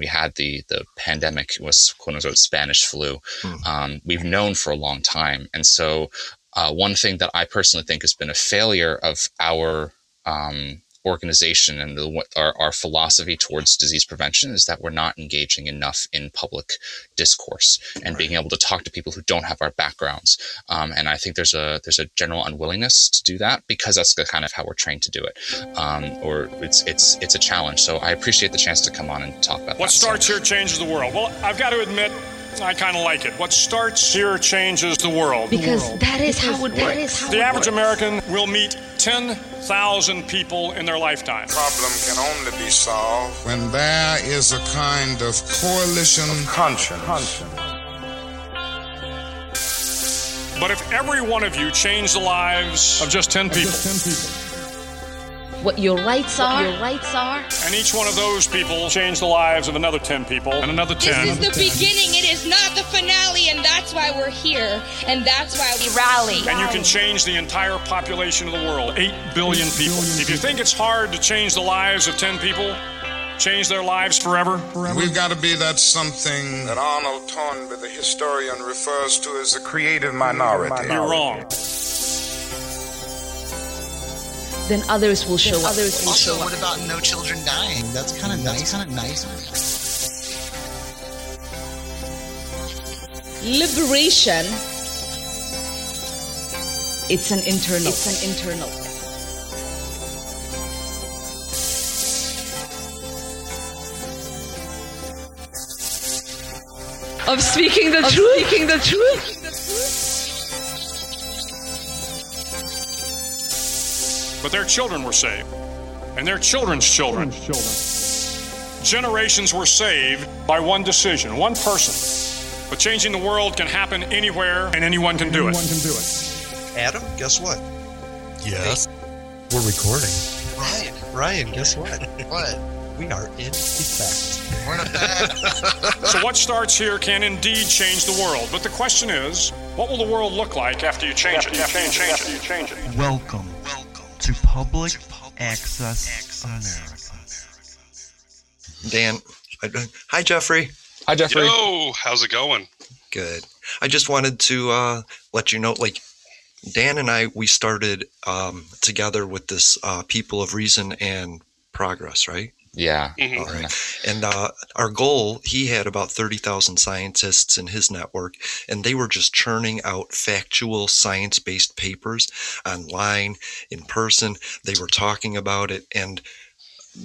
we had the the pandemic was quote unquote Spanish flu. Mm. Um, we've known for a long time, and so uh, one thing that I personally think has been a failure of our um, organization and the, our, our philosophy towards disease prevention is that we're not engaging enough in public discourse and right. being able to talk to people who don't have our backgrounds. Um, and I think there's a there's a general unwillingness to do that because that's the kind of how we're trained to do it, um, or it's it's it's a challenge. So I appreciate the chance to come on and talk about what starts so. here changes the world. Well, I've got to admit. I kind of like it. What starts here changes the world. Because the world. that is how it that is how The average American will meet 10,000 people in their lifetime. Problem can only be solved when there is a kind of coalition of conscience. conscience. But if every one of you changed the lives of just 10 people, just 10 people what your rights are. Your rights are. And each one of those people changed the lives of another 10 people and another 10. This is the 10. beginning. It is not the finale, and that's why we're here, and that's why we rally. And you can change the entire population of the world 8 billion people. If you think it's hard to change the lives of 10 people, change their lives forever? forever? We've got to be that something that Arnold Toynbee, the historian, refers to as a creative minority. You're wrong then others will show up. Others will also, show what about no children dying? That's kind of nice. Kind of nice. Liberation. It's an internal. It's an internal. Of speaking the of truth. Speaking the truth. But their children were saved, and their children's children. children. Generations were saved by one decision, one person. But changing the world can happen anywhere, and anyone can do it. Anyone can do it. Adam, guess what? Yes. Hey. We're recording. Ryan. Ryan, guess what? what? We are in effect. We're in effect. so what starts here can indeed change the world. But the question is, what will the world look like after you change after it? You change, change, after you change it. Welcome to Public Access America. Dan, hi Jeffrey. Hi Jeffrey. Yo, how's it going? Good. I just wanted to uh, let you know, like Dan and I, we started um, together with this uh, People of Reason and Progress, right? Yeah. Mm-hmm. All right. And uh, our goal, he had about 30,000 scientists in his network, and they were just churning out factual science based papers online, in person. They were talking about it. And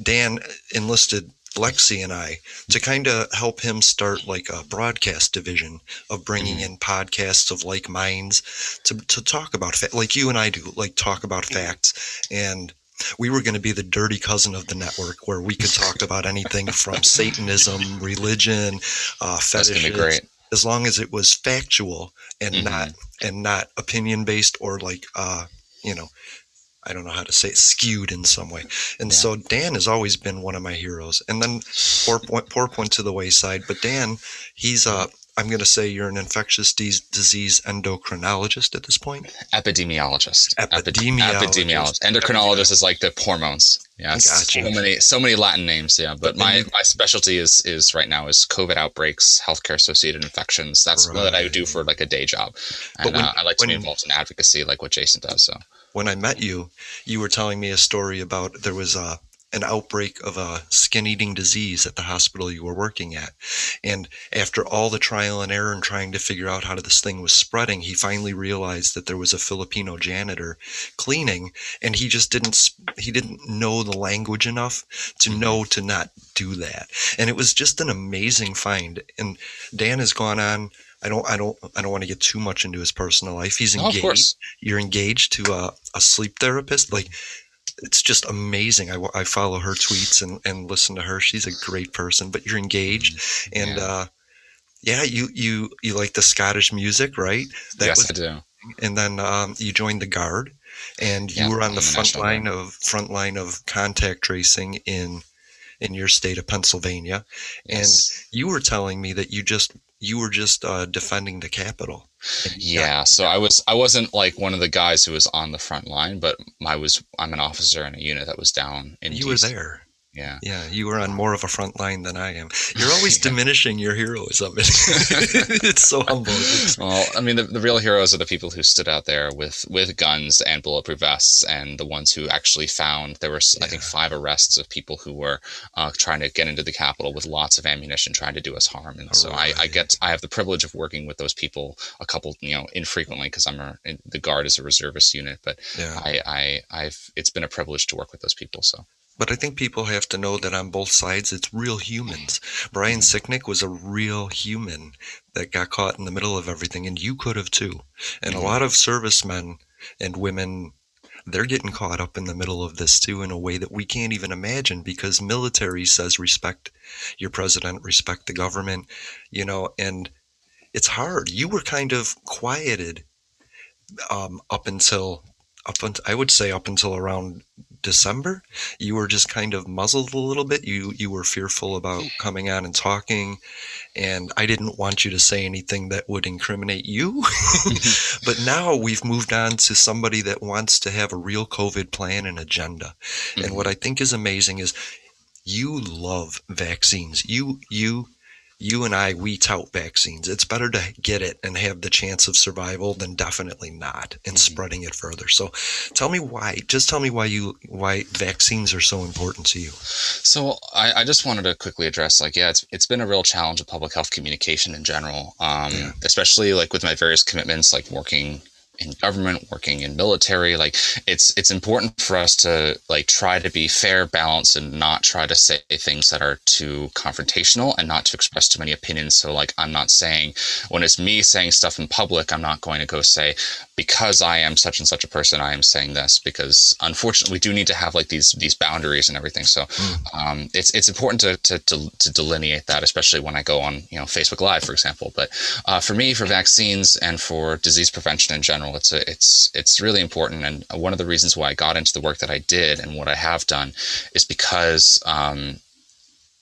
Dan enlisted Lexi and I to kind of help him start like a broadcast division of bringing mm-hmm. in podcasts of like minds to, to talk about, fa- like you and I do, like talk about mm-hmm. facts. And we were going to be the dirty cousin of the network where we could talk about anything from Satanism, religion, uh, fetishes. As long as it was factual and mm-hmm. not and not opinion based or like uh, you know, I don't know how to say it, skewed in some way. And yeah. so Dan has always been one of my heroes. And then poor point, poor point to the wayside. But Dan, he's uh I'm going to say you're an infectious disease endocrinologist at this point. Epidemiologist. Epidemiologist. Epidemiologist. Endocrinologist is like the hormones. Yes. Gotcha. So many, so many Latin names. Yeah. But, but my, my specialty is, is right now is COVID outbreaks, healthcare associated infections. That's right. what I do for like a day job. And when, uh, I like to when, be involved in advocacy like what Jason does. So when I met you, you were telling me a story about there was a, an outbreak of a skin eating disease at the hospital you were working at. And after all the trial and error and trying to figure out how this thing was spreading, he finally realized that there was a Filipino janitor cleaning and he just didn't, he didn't know the language enough to mm-hmm. know to not do that. And it was just an amazing find. And Dan has gone on I don't, I don't, I don't want to get too much into his personal life. He's engaged. Oh, You're engaged to a, a sleep therapist. Like it's just amazing. I, I follow her tweets and, and listen to her. She's a great person. But you're engaged, mm-hmm. and yeah. uh, yeah, you you you like the Scottish music, right? That yes, was, I do. And then um, you joined the Guard, and you yeah, were on the front line of front line of contact tracing in in your state of Pennsylvania, and you were telling me that you just you were just uh, defending the capital. Yeah, so I was I wasn't like one of the guys who was on the front line, but I was I'm an officer in a unit that was down in. You DC. were there. Yeah. Yeah. You were on more of a front line than I am. You're always yeah. diminishing your heroism. it's so humble. Well, I mean, the, the real heroes are the people who stood out there with, with guns and bulletproof vests and the ones who actually found there were, yeah. I think, five arrests of people who were uh, trying to get into the Capitol with lots of ammunition, trying to do us harm. And All so right. I, I, get, I have the privilege of working with those people a couple, you know, infrequently because I'm a, the Guard is a reservist unit, but yeah. I, I, I've, it's been a privilege to work with those people. So. But I think people have to know that on both sides, it's real humans. Brian Sicknick was a real human that got caught in the middle of everything, and you could have too. And a lot of servicemen and women, they're getting caught up in the middle of this too in a way that we can't even imagine because military says respect your president, respect the government, you know, and it's hard. You were kind of quieted um, up until up until, I would say up until around December, you were just kind of muzzled a little bit. You you were fearful about coming on and talking, and I didn't want you to say anything that would incriminate you. but now we've moved on to somebody that wants to have a real COVID plan and agenda. Mm-hmm. And what I think is amazing is you love vaccines. You you you and I, we tout vaccines. It's better to get it and have the chance of survival than definitely not and mm-hmm. spreading it further. So tell me why, just tell me why you, why vaccines are so important to you. So I, I just wanted to quickly address like, yeah, it's, it's been a real challenge of public health communication in general, um, yeah. especially like with my various commitments, like working in government, working in military. Like it's it's important for us to like try to be fair, balanced, and not try to say things that are too confrontational and not to express too many opinions. So like I'm not saying when it's me saying stuff in public, I'm not going to go say because I am such and such a person, I am saying this because unfortunately we do need to have like these these boundaries and everything. So mm. um, it's it's important to, to, to to delineate that, especially when I go on you know Facebook Live, for example. But uh, for me, for vaccines and for disease prevention in general general. It's a, it's it's really important, and one of the reasons why I got into the work that I did and what I have done is because um,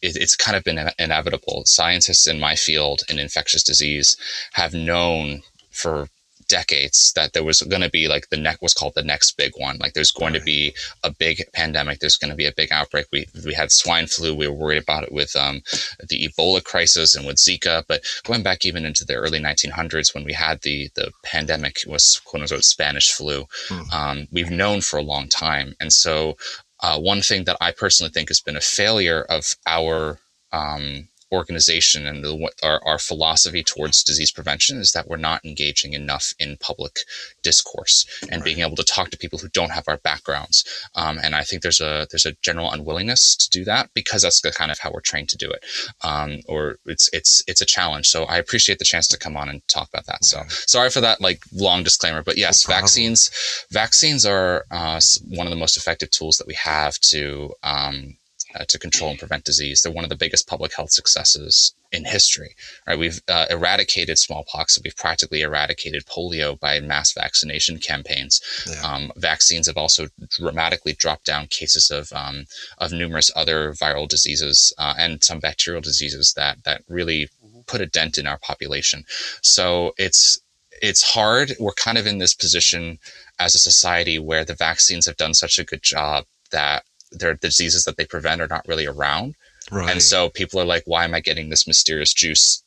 it, it's kind of been inevitable. Scientists in my field in infectious disease have known for decades that there was going to be like the next was called the next big one. Like there's going right. to be a big pandemic. There's going to be a big outbreak. We we had swine flu. We were worried about it with um, the Ebola crisis and with Zika. But going back even into the early 1900s when we had the the pandemic was quote unquote Spanish flu. Hmm. Um, we've known for a long time, and so. Uh, one thing that I personally think has been a failure of our um, organization and the, our, our philosophy towards disease prevention is that we're not engaging enough in public discourse and right. being able to talk to people who don't have our backgrounds. Um, and I think there's a there's a general unwillingness to do that because that's the kind of how we're trained to do it. Um, or it's it's it's a challenge. So I appreciate the chance to come on and talk about that. Yeah. So sorry for that like long disclaimer, but yes, no vaccines vaccines are uh, one of the most effective tools that we have to um, uh, to control and prevent disease. They're one of the biggest public health successes in history. Right, we've uh, eradicated smallpox. We've practically eradicated polio by mass vaccination campaigns. Yeah. Um, vaccines have also dramatically dropped down cases of um, of numerous other viral diseases uh, and some bacterial diseases that that really put a dent in our population. So it's it's hard. We're kind of in this position as a society where the vaccines have done such a good job that their diseases that they prevent are not really around. Right. And so people are like, why am I getting this mysterious juice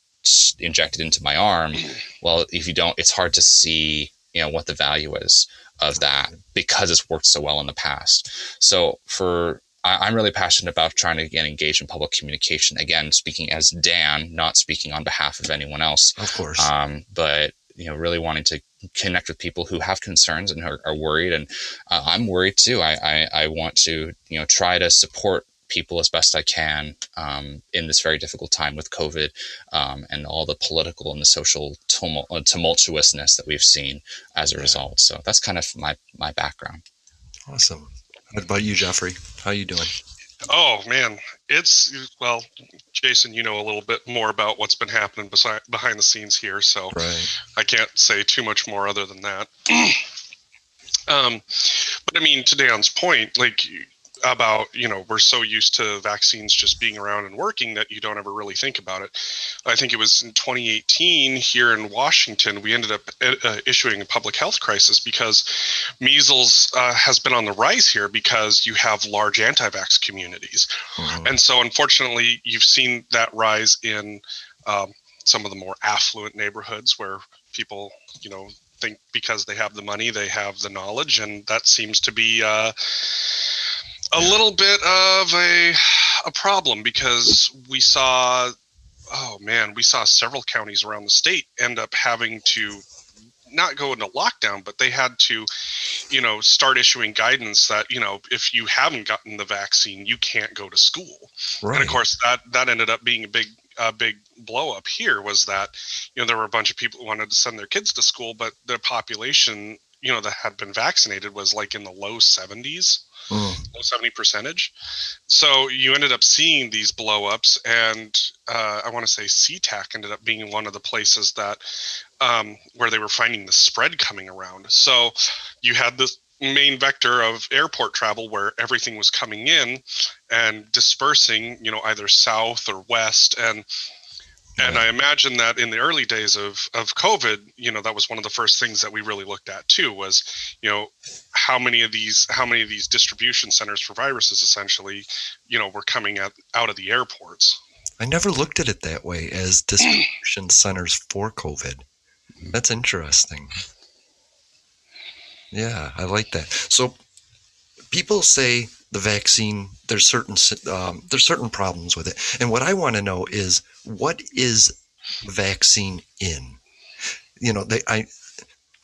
injected into my arm? Well, if you don't, it's hard to see, you know, what the value is of that because it's worked so well in the past. So for I, am really passionate about trying to get engaged in public communication. Again, speaking as Dan, not speaking on behalf of anyone else. Of course. Um, but you know, really wanting to connect with people who have concerns and are, are worried. And uh, I'm worried too. I, I, I, want to, you know, try to support people as best I can um, in this very difficult time with COVID um, and all the political and the social tumult, uh, tumultuousness that we've seen as a result. So that's kind of my, my background. Awesome. What about you, Jeffrey? How are you doing? Oh man, it's well, Jason. You know a little bit more about what's been happening beside behind the scenes here, so right. I can't say too much more other than that. um, but I mean, to Dan's point, like about you know we're so used to vaccines just being around and working that you don't ever really think about it i think it was in 2018 here in washington we ended up uh, uh, issuing a public health crisis because measles uh, has been on the rise here because you have large anti-vax communities mm-hmm. and so unfortunately you've seen that rise in um, some of the more affluent neighborhoods where people you know think because they have the money they have the knowledge and that seems to be uh, a little bit of a a problem because we saw oh man we saw several counties around the state end up having to not go into lockdown but they had to you know start issuing guidance that you know if you haven't gotten the vaccine you can't go to school. Right. and of course that that ended up being a big a big blow up here was that you know there were a bunch of people who wanted to send their kids to school but their population you know that had been vaccinated was like in the low 70s mm. low 70 percentage. So you ended up seeing these blowups, and uh, I want to say SeaTac ended up being one of the places that um, where they were finding the spread coming around. So you had this main vector of airport travel where everything was coming in and dispersing, you know, either south or west and and I imagine that in the early days of of COVID, you know, that was one of the first things that we really looked at too was, you know, how many of these how many of these distribution centers for viruses essentially, you know, were coming out out of the airports. I never looked at it that way as distribution centers for COVID. That's interesting. Yeah, I like that. So people say the vaccine there's certain um, there's certain problems with it. And what i want to know is what is vaccine in? You know they i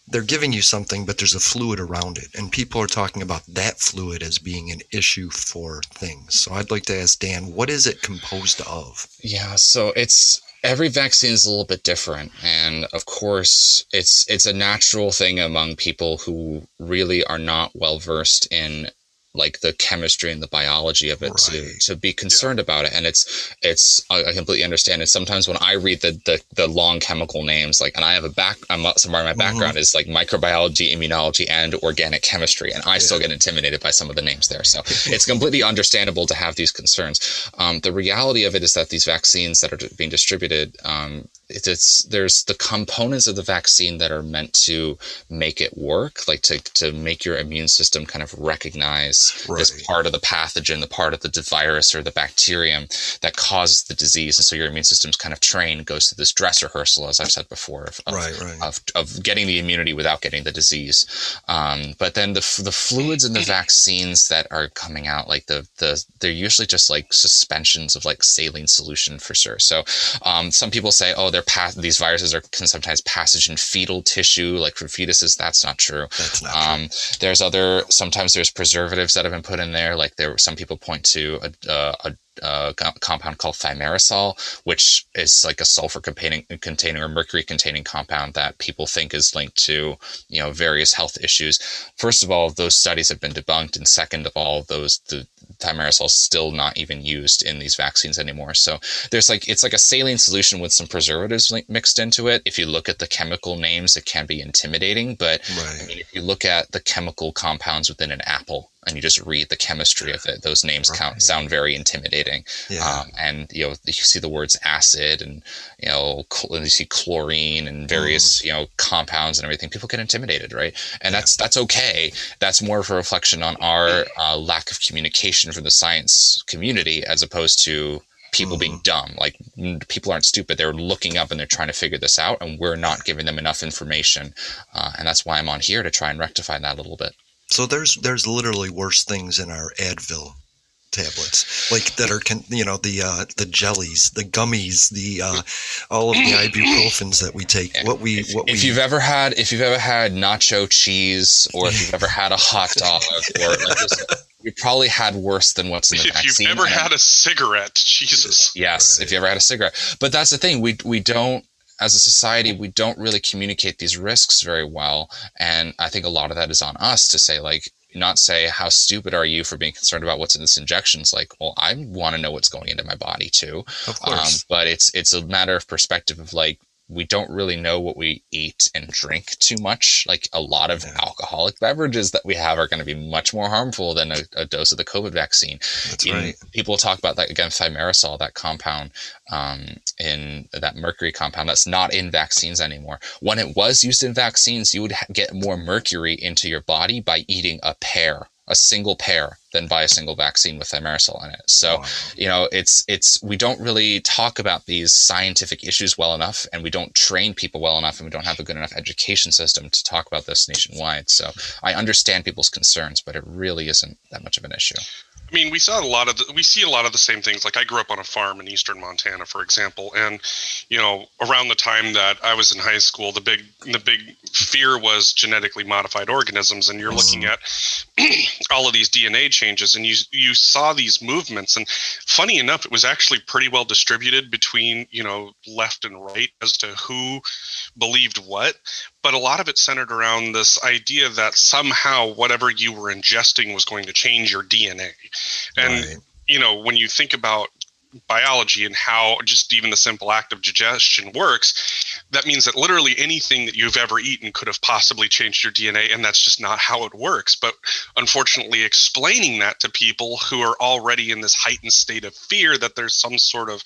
they're giving you something but there's a fluid around it and people are talking about that fluid as being an issue for things. So i'd like to ask dan what is it composed of? Yeah so it's every vaccine is a little bit different and of course it's it's a natural thing among people who really are not well versed in like the chemistry and the biology of it right. to to be concerned yeah. about it and it's it's I, completely understand it sometimes when i read the, the the long chemical names like and i have a back i'm somewhere in my background mm-hmm. is like microbiology immunology and organic chemistry and i yeah. still get intimidated by some of the names there so it's completely understandable to have these concerns um, the reality of it is that these vaccines that are being distributed um, it's, it's, there's the components of the vaccine that are meant to make it work, like to, to make your immune system kind of recognize right. this part of the pathogen, the part of the virus or the bacterium that causes the disease. And so your immune system's kind of trained, goes through this dress rehearsal, as I've said before, of, of, right, right. of, of getting the immunity without getting the disease. Um, but then the, the fluids in the vaccines that are coming out, like the, the, they're usually just like suspensions of like saline solution for sure. So um, some people say, oh, they're pass- these viruses are can sometimes passage in fetal tissue, like for fetuses. That's not true. That's not um, true. There's other sometimes there's preservatives that have been put in there. Like there, some people point to a, a, a uh, compound called thimerosal, which is like a sulfur containing, containing or mercury containing compound that people think is linked to, you know, various health issues. First of all, those studies have been debunked, and second of all, those the thimerosal is still not even used in these vaccines anymore. So there's like it's like a saline solution with some preservatives mixed into it. If you look at the chemical names, it can be intimidating, but right. I mean, if you look at the chemical compounds within an apple, and you just read the chemistry of it, those names right. count, sound very intimidating. Yeah. Um, and you know, you see the words acid and you know, cl- you see chlorine and various mm. you know compounds and everything. People get intimidated, right? And yeah. that's that's okay. That's more of a reflection on our uh, lack of communication from the science community as opposed to people mm. being dumb. Like people aren't stupid; they're looking up and they're trying to figure this out, and we're not giving them enough information. Uh, and that's why I'm on here to try and rectify that a little bit. So there's there's literally worse things in our Advil tablets, like that are you know the uh, the jellies, the gummies, the uh, all of the ibuprofens that we take. What we what if we, you've ever had if you've ever had nacho cheese, or if you've ever had a hot dog, or like this, you probably had worse than what's in the if vaccine. If you've ever had a cigarette, Jesus. Yes, right. if you ever had a cigarette. But that's the thing. We we don't as a society, we don't really communicate these risks very well. And I think a lot of that is on us to say, like, not say how stupid are you for being concerned about what's in this injection. It's like, well, I want to know what's going into my body too. Of course. Um, but it's it's a matter of perspective of like we don't really know what we eat and drink too much. Like a lot of alcoholic beverages that we have are going to be much more harmful than a, a dose of the COVID vaccine. That's Even, right. People talk about that again, thimerosal, that compound um, in that mercury compound that's not in vaccines anymore. When it was used in vaccines, you would ha- get more mercury into your body by eating a pear a single pear than buy a single vaccine with thimerosal in it. So, wow. you know, it's it's we don't really talk about these scientific issues well enough, and we don't train people well enough, and we don't have a good enough education system to talk about this nationwide. So, I understand people's concerns, but it really isn't that much of an issue. I mean, we saw a lot of the, we see a lot of the same things. Like I grew up on a farm in eastern Montana, for example, and you know, around the time that I was in high school, the big the big fear was genetically modified organisms, and you're looking at all of these DNA changes, and you you saw these movements. And funny enough, it was actually pretty well distributed between you know left and right as to who believed what but a lot of it centered around this idea that somehow whatever you were ingesting was going to change your DNA. And right. you know, when you think about biology and how just even the simple act of digestion works, that means that literally anything that you've ever eaten could have possibly changed your DNA, and that's just not how it works. But unfortunately, explaining that to people who are already in this heightened state of fear that there's some sort of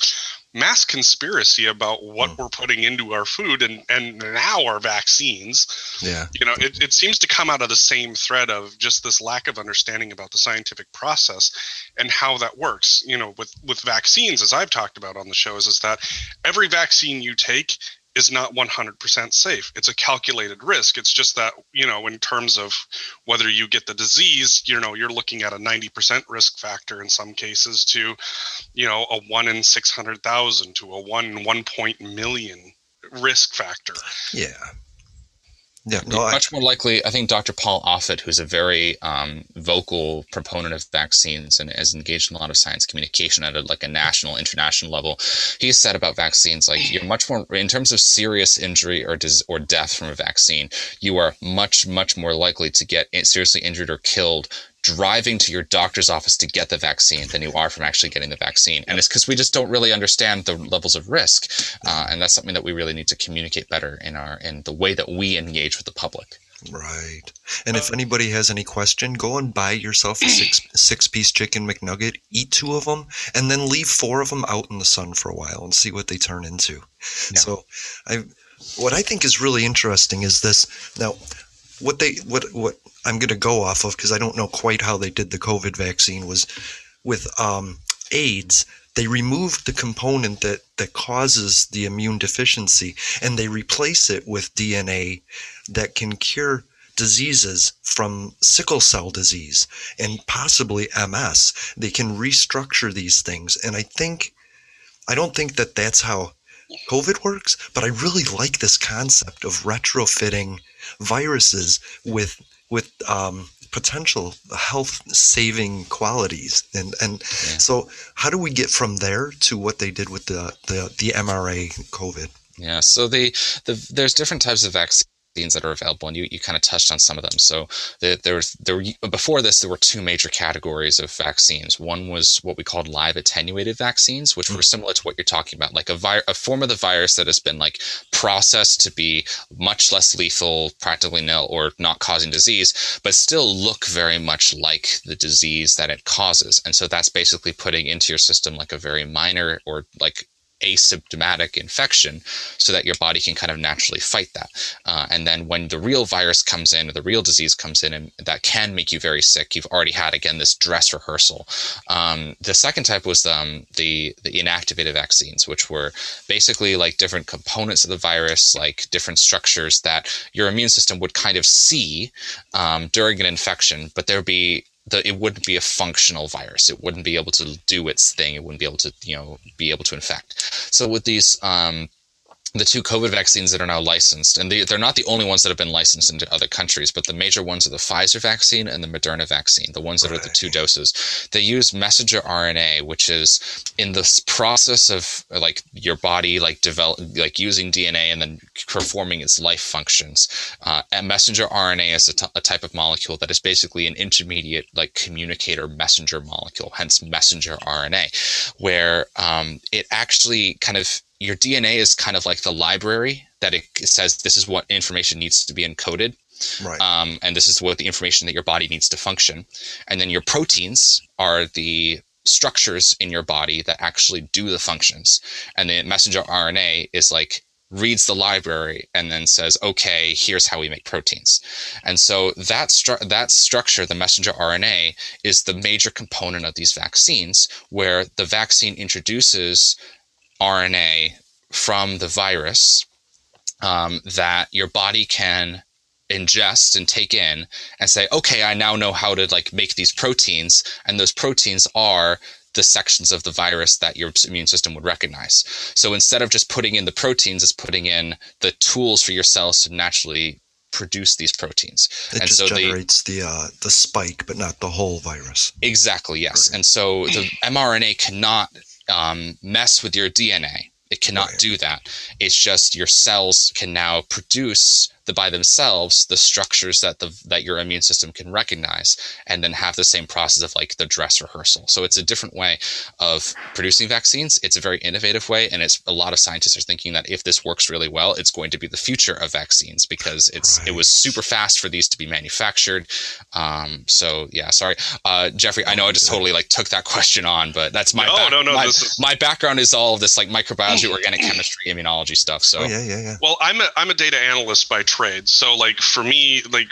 mass conspiracy about what mm. we're putting into our food and and now our vaccines. Yeah. You know it, it seems to come out of the same thread of just this lack of understanding about the scientific process and how that works. You know with with vaccines as i've talked about on the shows is that every vaccine you take is not 100% safe. It's a calculated risk. It's just that, you know, in terms of whether you get the disease, you know, you're looking at a 90% risk factor in some cases to, you know, a 1 in 600,000 to a 1 in 1 point million risk factor. Yeah. Yeah, no, much I, more likely. I think Dr. Paul Offit, who's a very um, vocal proponent of vaccines and has engaged in a lot of science communication at a, like a national, international level, he's said about vaccines like you're much more in terms of serious injury or dis, or death from a vaccine. You are much much more likely to get seriously injured or killed driving to your doctor's office to get the vaccine than you are from actually getting the vaccine. And it's because we just don't really understand the levels of risk. Uh, and that's something that we really need to communicate better in our in the way that we engage with the public. Right. And if anybody has any question, go and buy yourself a six six piece chicken McNugget, eat two of them, and then leave four of them out in the sun for a while and see what they turn into. Yeah. So, I what I think is really interesting is this. Now, what they what what I'm going to go off of because I don't know quite how they did the COVID vaccine was with um, AIDS. They removed the component that that causes the immune deficiency and they replace it with DNA that can cure diseases from sickle cell disease and possibly MS. They can restructure these things, and I think I don't think that that's how COVID works, but I really like this concept of retrofitting viruses with with um, potential health saving qualities and and yeah. so how do we get from there to what they did with the the, the mRNA COVID yeah so the, the there's different types of vaccines that are available, and you, you kind of touched on some of them. So the, there was there were, before this there were two major categories of vaccines. One was what we called live attenuated vaccines, which mm. were similar to what you're talking about, like a vi- a form of the virus that has been like processed to be much less lethal, practically nil, or not causing disease, but still look very much like the disease that it causes. And so that's basically putting into your system like a very minor or like asymptomatic infection so that your body can kind of naturally fight that. Uh, and then when the real virus comes in or the real disease comes in and that can make you very sick, you've already had, again, this dress rehearsal. Um, the second type was um, the, the inactivated vaccines, which were basically like different components of the virus, like different structures that your immune system would kind of see um, during an infection, but there would be the, it wouldn't be a functional virus. It wouldn't be able to do its thing. It wouldn't be able to, you know, be able to infect. So with these um, the two COVID vaccines that are now licensed, and they, they're not the only ones that have been licensed into other countries, but the major ones are the Pfizer vaccine and the Moderna vaccine, the ones that right. are the two doses. They use messenger RNA, which is in this process of like your body like develop like using DNA and then performing its life functions. Uh, and messenger RNA is a, t- a type of molecule that is basically an intermediate like communicator messenger molecule, hence messenger RNA, where um, it actually kind of your DNA is kind of like the library that it says this is what information needs to be encoded. Right. Um, and this is what the information that your body needs to function. And then your proteins are the structures in your body that actually do the functions. And the messenger RNA is like reads the library and then says, okay, here's how we make proteins. And so that, stru- that structure, the messenger RNA, is the major component of these vaccines, where the vaccine introduces RNA from the virus um, that your body can ingest and take in and say okay i now know how to like make these proteins and those proteins are the sections of the virus that your immune system would recognize. So instead of just putting in the proteins it's putting in the tools for your cells to naturally produce these proteins. It and just so generates they, the uh, the spike but not the whole virus. Exactly yes. Right. and so the mrna cannot um, mess with your DNA. It cannot right. do that. It's just your cells can now produce the, by themselves the structures that the that your immune system can recognize and then have the same process of like the dress rehearsal. So it's a different way of producing vaccines. It's a very innovative way and it's a lot of scientists are thinking that if this works really well it's going to be the future of vaccines because it's right. it was super fast for these to be manufactured. Um, so yeah sorry. Uh, jeffrey i know i just totally like took that question on but that's my no, back, no, no, my, is... my background is all of this like microbiology organic chemistry immunology stuff so oh, yeah yeah yeah. Well i'm a i'm a data analyst by trade. So like for me, like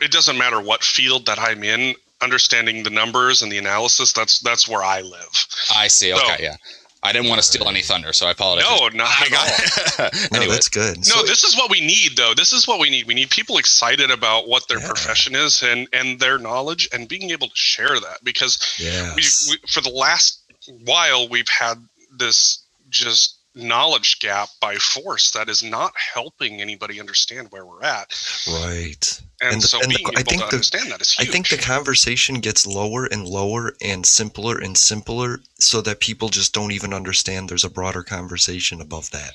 it doesn't matter what field that I'm in, understanding the numbers and the analysis, that's that's where I live. I see. Okay, so, yeah. I didn't want to steal any thunder, so I apologize. No, not at all. anyway. No, that's good. No, so, this is what we need, though. This is what we need. We need people excited about what their yeah. profession is and and their knowledge, and being able to share that. Because yes. we, we, for the last while, we've had this just knowledge gap by force that is not helping anybody understand where we're at. Right. And, and so and being the, able I think to the, understand that is huge. I think the conversation gets lower and lower and simpler and simpler so that people just don't even understand there's a broader conversation above that.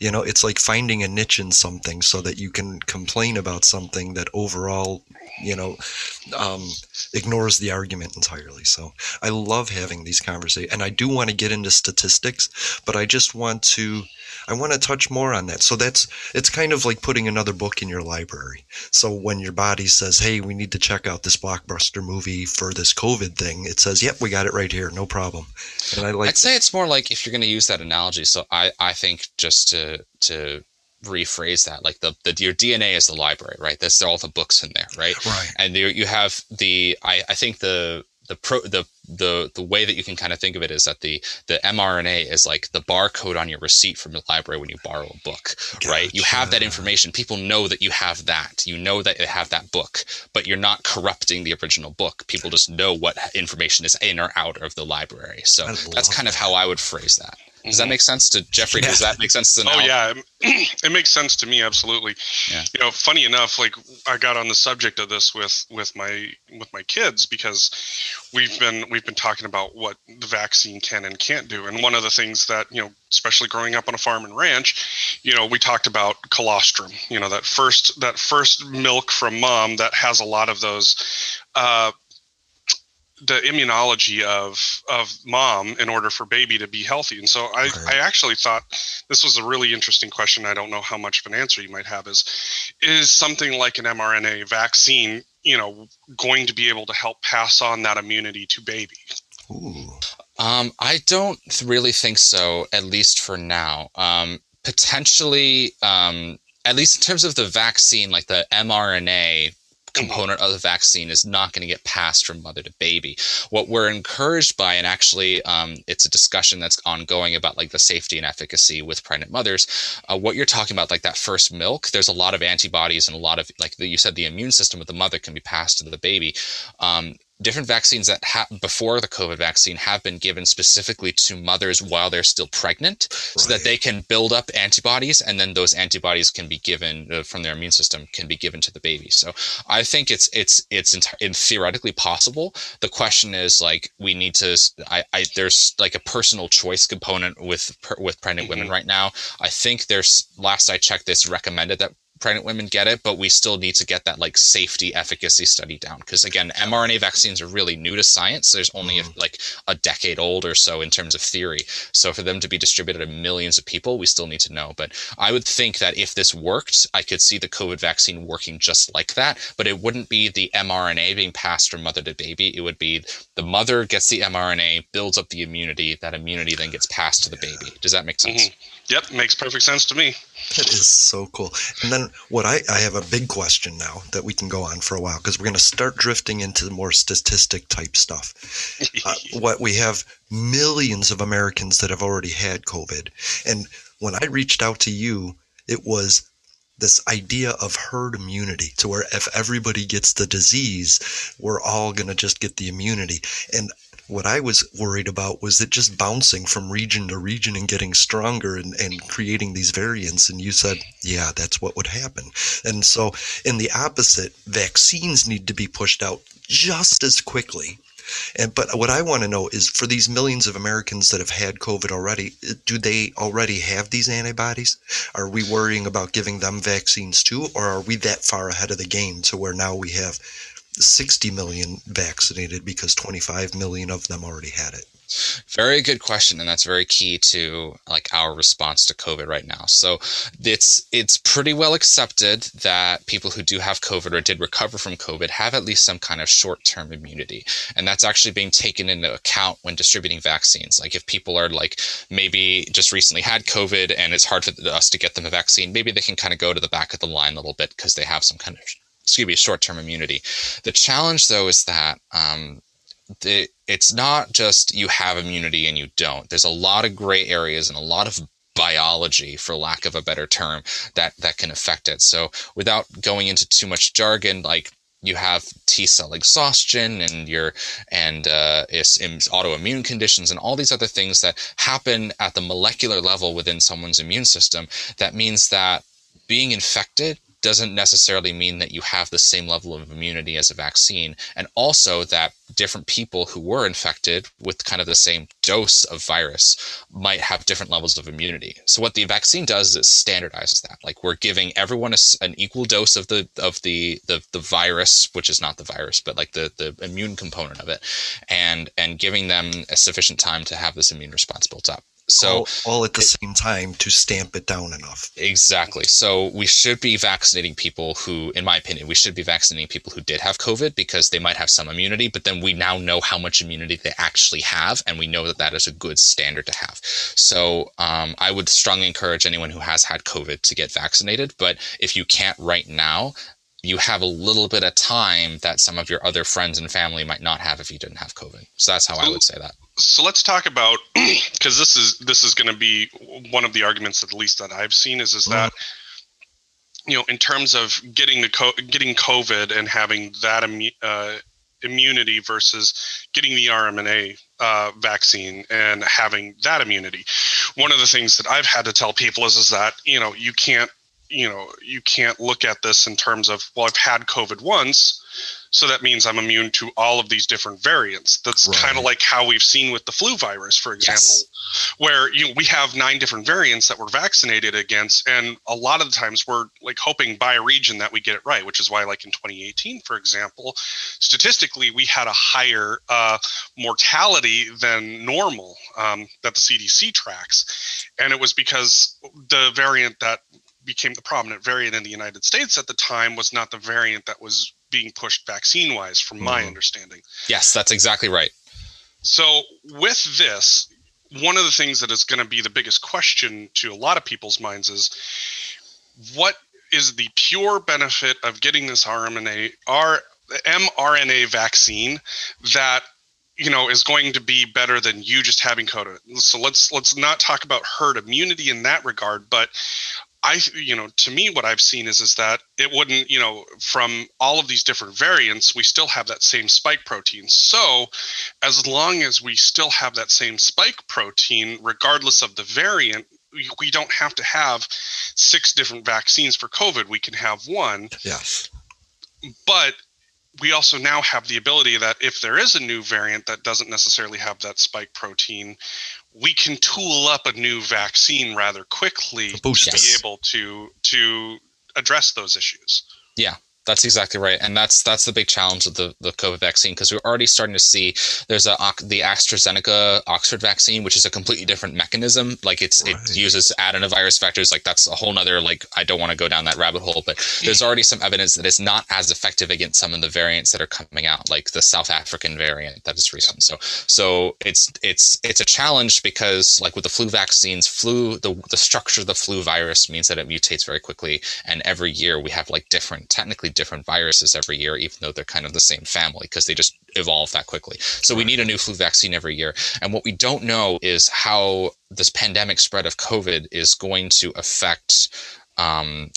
You know, it's like finding a niche in something so that you can complain about something that overall, you know, um, ignores the argument entirely. So I love having these conversations. And I do want to get into statistics, but I just want to I want to touch more on that. So that's it's kind of like putting another book in your library. So when your body says, "Hey, we need to check out this blockbuster movie for this COVID thing," it says, "Yep, we got it right here, no problem." And I like. I'd say it's more like if you're going to use that analogy. So I I think just to to rephrase that like the, the your dna is the library right there's all the books in there right right and you, you have the I, I think the the pro the the the way that you can kind of think of it is that the the mRNA is like the barcode on your receipt from the library when you borrow a book, gotcha. right? You have that information. People know that you have that. You know that you have that book, but you're not corrupting the original book. People just know what information is in or out of the library. So that's kind that. of how I would phrase that. Does that make sense to Jeffrey? Yeah. Does that make sense to Oh yeah, it makes sense to me absolutely. Yeah. You know, funny enough, like I got on the subject of this with with my with my kids because we've been we've been talking about what the vaccine can and can't do, and one of the things that you know, especially growing up on a farm and ranch, you know, we talked about colostrum. You know, that first that first milk from mom that has a lot of those. Uh, the immunology of of mom in order for baby to be healthy and so i okay. i actually thought this was a really interesting question i don't know how much of an answer you might have is is something like an mrna vaccine you know going to be able to help pass on that immunity to baby Ooh. Um, i don't really think so at least for now um, potentially um, at least in terms of the vaccine like the mrna component of the vaccine is not going to get passed from mother to baby. What we're encouraged by, and actually, um, it's a discussion that's ongoing about like the safety and efficacy with pregnant mothers. Uh, what you're talking about, like that first milk, there's a lot of antibodies and a lot of like you said, the immune system of the mother can be passed to the baby. Um, different vaccines that ha- before the COVID vaccine have been given specifically to mothers while they're still pregnant, right. so that they can build up antibodies, and then those antibodies can be given uh, from their immune system can be given to the baby. So I think it's it's it's in theoretically possible. The question is like we need to. I, I there's like a personal choice component with with pregnant mm-hmm. women right now. I think there's last I checked, this recommended that pregnant women get it, but we still need to get that like safety efficacy study down. Because again, mRNA vaccines are really new to science. There's only mm. a, like a decade old or so in terms of theory. So for them to be distributed to millions of people, we still need to know. But I would think that if this worked, I could see the COVID vaccine working just like that. But it wouldn't be the mRNA being passed from mother to baby. It would be the mother gets the mRNA, builds up the immunity. That immunity then gets passed to the baby. Does that make sense? Mm-hmm. Yep, makes perfect sense to me. That is so cool. And then what I, I have a big question now that we can go on for a while because we're going to start drifting into the more statistic type stuff. uh, what we have millions of Americans that have already had COVID. And when I reached out to you, it was this idea of herd immunity to where if everybody gets the disease, we're all going to just get the immunity. And what I was worried about was it just bouncing from region to region and getting stronger and, and creating these variants. And you said, yeah, that's what would happen. And so, in the opposite, vaccines need to be pushed out just as quickly. And but what I want to know is for these millions of Americans that have had COVID already, do they already have these antibodies? Are we worrying about giving them vaccines too, or are we that far ahead of the game to where now we have 60 million vaccinated because 25 million of them already had it? Very good question, and that's very key to like our response to COVID right now. So it's it's pretty well accepted that people who do have COVID or did recover from COVID have at least some kind of short-term immunity, and that's actually being taken into account when distributing vaccines. Like if people are like maybe just recently had COVID and it's hard for us to get them a vaccine, maybe they can kind of go to the back of the line a little bit because they have some kind of excuse me, short-term immunity. The challenge, though, is that um, the, it's not just you have immunity and you don't. There's a lot of gray areas and a lot of biology, for lack of a better term, that that can affect it. So, without going into too much jargon, like you have T cell exhaustion and your and uh, autoimmune conditions and all these other things that happen at the molecular level within someone's immune system. That means that being infected doesn't necessarily mean that you have the same level of immunity as a vaccine. And also that different people who were infected with kind of the same dose of virus might have different levels of immunity. So what the vaccine does is it standardizes that. Like we're giving everyone a, an equal dose of the of the, the the virus, which is not the virus, but like the the immune component of it, and and giving them a sufficient time to have this immune response built up. So all, all at the it, same time to stamp it down enough. Exactly. So we should be vaccinating people who, in my opinion, we should be vaccinating people who did have COVID because they might have some immunity, but then we now know how much immunity they actually have, and we know that that is a good standard to have. So um, I would strongly encourage anyone who has had COVID to get vaccinated. But if you can't right now, you have a little bit of time that some of your other friends and family might not have if you didn't have COVID. So that's how I would say that so let's talk about because this is this is going to be one of the arguments at least that I've seen is is mm. that you know in terms of getting the co- getting COVID and having that immu- uh, immunity versus getting the RMNA uh, vaccine and having that immunity. One of the things that I've had to tell people is is that you know you can't you know you can't look at this in terms of well I've had COVID once so that means I'm immune to all of these different variants. That's right. kind of like how we've seen with the flu virus, for example, yes. where you know, we have nine different variants that we're vaccinated against, and a lot of the times we're like hoping by a region that we get it right, which is why, like in 2018, for example, statistically we had a higher uh, mortality than normal um, that the CDC tracks, and it was because the variant that became the prominent variant in the United States at the time was not the variant that was being pushed vaccine wise, from my mm-hmm. understanding. Yes, that's exactly right. So, with this, one of the things that is going to be the biggest question to a lot of people's minds is what is the pure benefit of getting this RMNA, R, mRNA vaccine that you know is going to be better than you just having COVID. So let's let's not talk about herd immunity in that regard, but I, you know, to me, what I've seen is is that it wouldn't, you know, from all of these different variants, we still have that same spike protein. So, as long as we still have that same spike protein, regardless of the variant, we, we don't have to have six different vaccines for COVID. We can have one. Yes. But we also now have the ability that if there is a new variant that doesn't necessarily have that spike protein, we can tool up a new vaccine rather quickly to be able to to address those issues. Yeah, that's exactly right, and that's that's the big challenge of the, the COVID vaccine because we're already starting to see there's a the AstraZeneca Oxford vaccine, which is a completely different mechanism. Like it's right. it uses adenovirus vectors. Like that's a whole nother like I don't want to go down that rabbit hole, but there's already some evidence that it's not as effective against some of the variants that are coming out, like the South African variant that is recent. So so it's it's it's a challenge because like with the flu vaccines, flu the the structure of the flu virus means that it mutates very quickly, and every year we have like different technically different viruses every year, even though they're kind of the same family because they just evolve that quickly. So we need a new flu vaccine every year. And what we don't know is how this pandemic spread of COVID is going to affect um,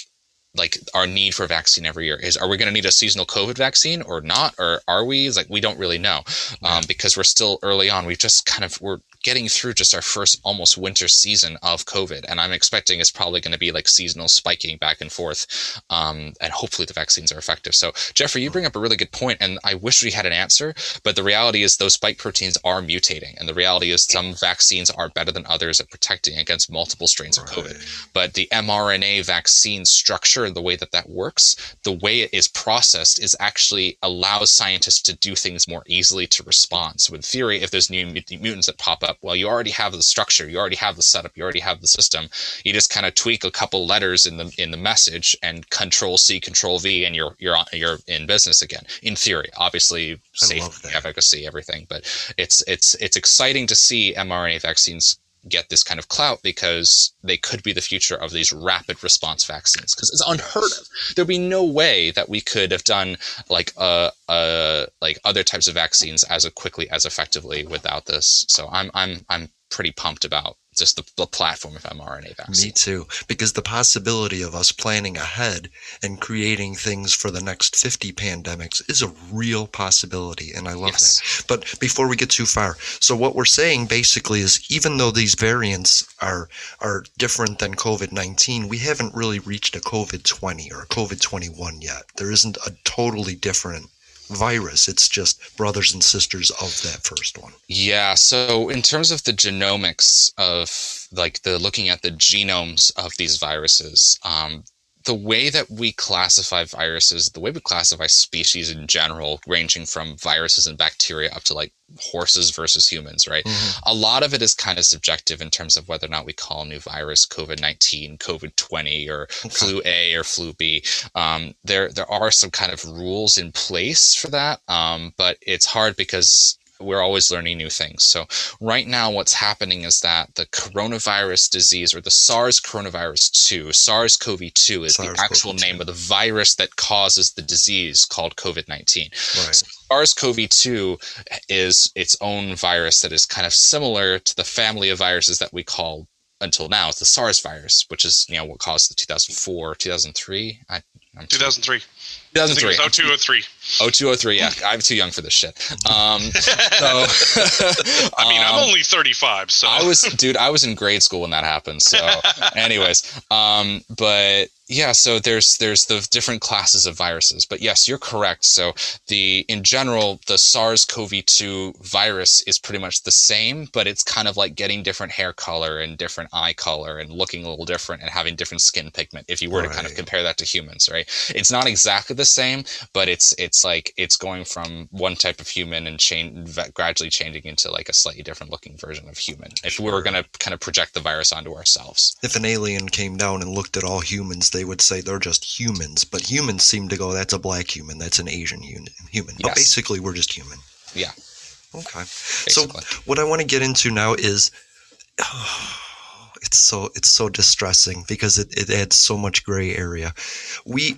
like our need for vaccine every year. Is are we going to need a seasonal covid vaccine or not? Or are we? It's like we don't really know um, because we're still early on. We've just kind of we're getting through just our first almost winter season of COVID. And I'm expecting it's probably going to be like seasonal spiking back and forth. Um, and hopefully the vaccines are effective. So, Jeffrey, you bring up a really good point, and I wish we had an answer. But the reality is those spike proteins are mutating. And the reality is some vaccines are better than others at protecting against multiple strains of COVID. But the mRNA vaccine structure, and the way that that works, the way it is processed is actually allows scientists to do things more easily to respond. So, in theory, if there's new mutants that pop up, up? Well, you already have the structure, you already have the setup, you already have the system. You just kind of tweak a couple letters in the in the message and control C, control V, and you're you're on, you're in business again. In theory, obviously, safety, efficacy, everything. But it's it's it's exciting to see mRNA vaccines get this kind of clout because they could be the future of these rapid response vaccines because it's unheard of. There'd be no way that we could have done like uh, uh like other types of vaccines as quickly as effectively without this. So i'm i'm i'm pretty pumped about just the, the platform of mRNA vaccine. Me too, because the possibility of us planning ahead and creating things for the next 50 pandemics is a real possibility, and I love yes. that. But before we get too far, so what we're saying basically is even though these variants are are different than COVID-19, we haven't really reached a COVID-20 or a COVID-21 yet. There isn't a totally different virus. It's just brothers and sisters of that first one. Yeah. So in terms of the genomics of like the looking at the genomes of these viruses, um, the way that we classify viruses, the way we classify species in general, ranging from viruses and bacteria up to like horses versus humans, right? Mm-hmm. A lot of it is kind of subjective in terms of whether or not we call a new virus COVID 19, COVID 20, or okay. flu A or flu B. Um, there, there are some kind of rules in place for that, um, but it's hard because we're always learning new things. So right now, what's happening is that the coronavirus disease or the SARS coronavirus 2, SARS-CoV-2 is SARS-CoV-2. the actual name of the virus that causes the disease called COVID-19. Right. So SARS-CoV-2 is its own virus that is kind of similar to the family of viruses that we call until now it's the SARS virus, which is you know what caused the 2004, 2003. I, I'm 2003. 2003. 0203. 0203. Yeah, I'm too young for this shit. Um, so, I mean, I'm um, only 35. So I was, dude, I was in grade school when that happened. So, anyways, um, but yeah, so there's there's the different classes of viruses, but yes, you're correct. So the in general, the SARS-CoV-2 virus is pretty much the same, but it's kind of like getting different hair color and different eye color and looking a little different and having different skin pigment. If you were right. to kind of compare that to humans, right? It's not exactly the same, but it's it's like it's going from one type of human and change gradually changing into like a slightly different looking version of human. If we were going to kind of project the virus onto ourselves, if an alien came down and looked at all humans, they would say they're just humans, but humans seem to go, that's a black human, that's an Asian human. Yes. But basically, we're just human. Yeah. Okay. Basically. So what I want to get into now is. Oh, it's so it's so distressing because it, it adds so much gray area. We